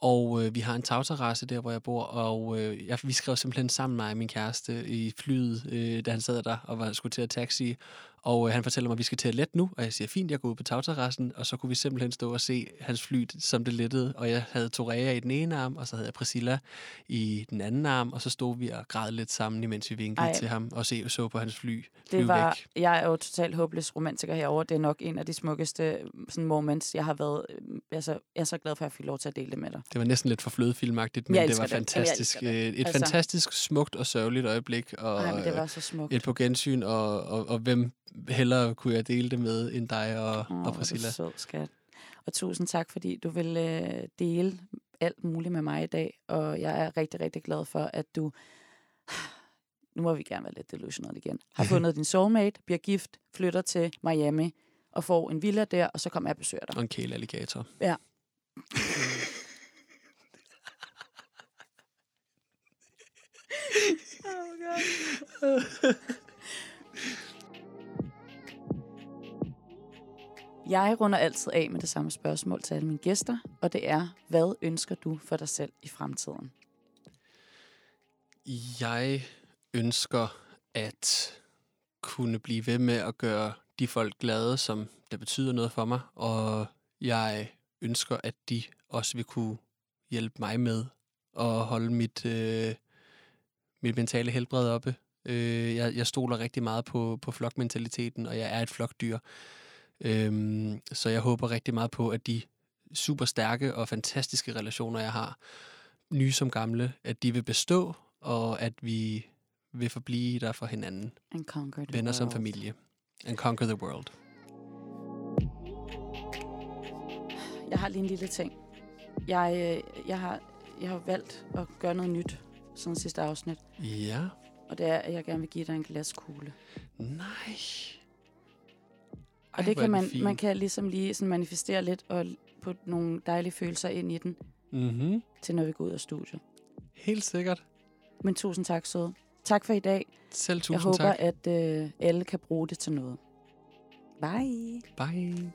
B: og øh, vi har en tagterrasse der, hvor jeg bor, og øh, jeg, vi skrev simpelthen sammen og min kæreste i flyet, øh, da han sad der og var, skulle til at taxi. Og øh, han fortæller mig, at vi skal til at lette nu, og jeg siger, fint, jeg går ud på tagterrassen, og så kunne vi simpelthen stå og se hans fly, som det lettede. Og jeg havde Torea i den ene arm, og så havde jeg Priscilla i den anden arm, og så stod vi og græd lidt sammen, imens vi vinkede Ej.
A: Ej.
B: til ham og se, så på hans fly
A: Det var,
B: væk.
A: jeg er jo totalt håbløs romantiker herover. Det er nok en af de smukkeste sådan, moments, jeg har været. øh, Altså, jeg er så glad for, at jeg fik lov til at dele det med dig.
B: Det var næsten lidt for flødefilmagtigt, men
A: Jeg
B: det var
A: det.
B: Fantastisk.
A: det.
B: øh, Et
A: Altså-
B: fantastisk smukt og sørgeligt øjeblik, og
A: men det
B: øh,
A: var så smukt.
B: et på gensyn, og, og, og hvem hellere kunne jeg dele det med end dig og,
A: Åh,
B: og Priscilla.
A: sød, skat. Og tusind tak, fordi du vil øh, dele alt muligt med mig i dag. Og jeg er rigtig, rigtig glad for, at du... Nu må vi gerne være lidt delusional igen. Har fundet din soulmate, bliver gift, flytter til Miami og får en villa der, og så kommer jeg og besøger dig.
B: Og en kælealligator.
A: Ja. Jeg runder altid af med det samme spørgsmål til alle mine gæster, og det er, hvad ønsker du for dig selv i fremtiden?
B: Jeg ønsker at kunne blive ved med at gøre de folk glade, som der betyder noget for mig, og jeg ønsker, at de også vil kunne hjælpe mig med at holde mit, øh, mit mentale helbred oppe. Øh, jeg, jeg stoler rigtig meget på, på flokmentaliteten, og jeg er et flokdyr. Øhm, så jeg håber rigtig meget på, at de super stærke og fantastiske relationer, jeg har, nye som gamle, at de vil bestå, og at vi vil forblive der for hinanden.
A: And conquer the
B: Venner som
A: world.
B: familie. And conquer the world.
A: Jeg har lige en lille ting. Jeg, øh, jeg, har, jeg har valgt at gøre noget nyt siden sidste afsnit,
B: Ja.
A: og det er, at jeg gerne vil give dig en glaskugle.
B: Nej.
A: Og det kan man, man kan ligesom lige sådan manifestere lidt og putte nogle dejlige følelser ind i den,
B: Mm-hmm.
A: til når vi går ud af studiet.
B: Helt sikkert.
A: Men tusind tak, søde. Tak for i dag.
B: Selv tusind
A: jeg håber,
B: tak.
A: at øh, alle kan bruge det til noget. Bye.
B: Bye.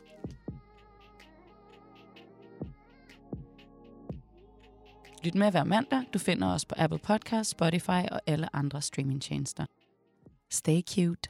A: Lyt med hver mandag. Du finder os på Apple Podcasts, Spotify og alle andre streamingtjenester. Stay cute.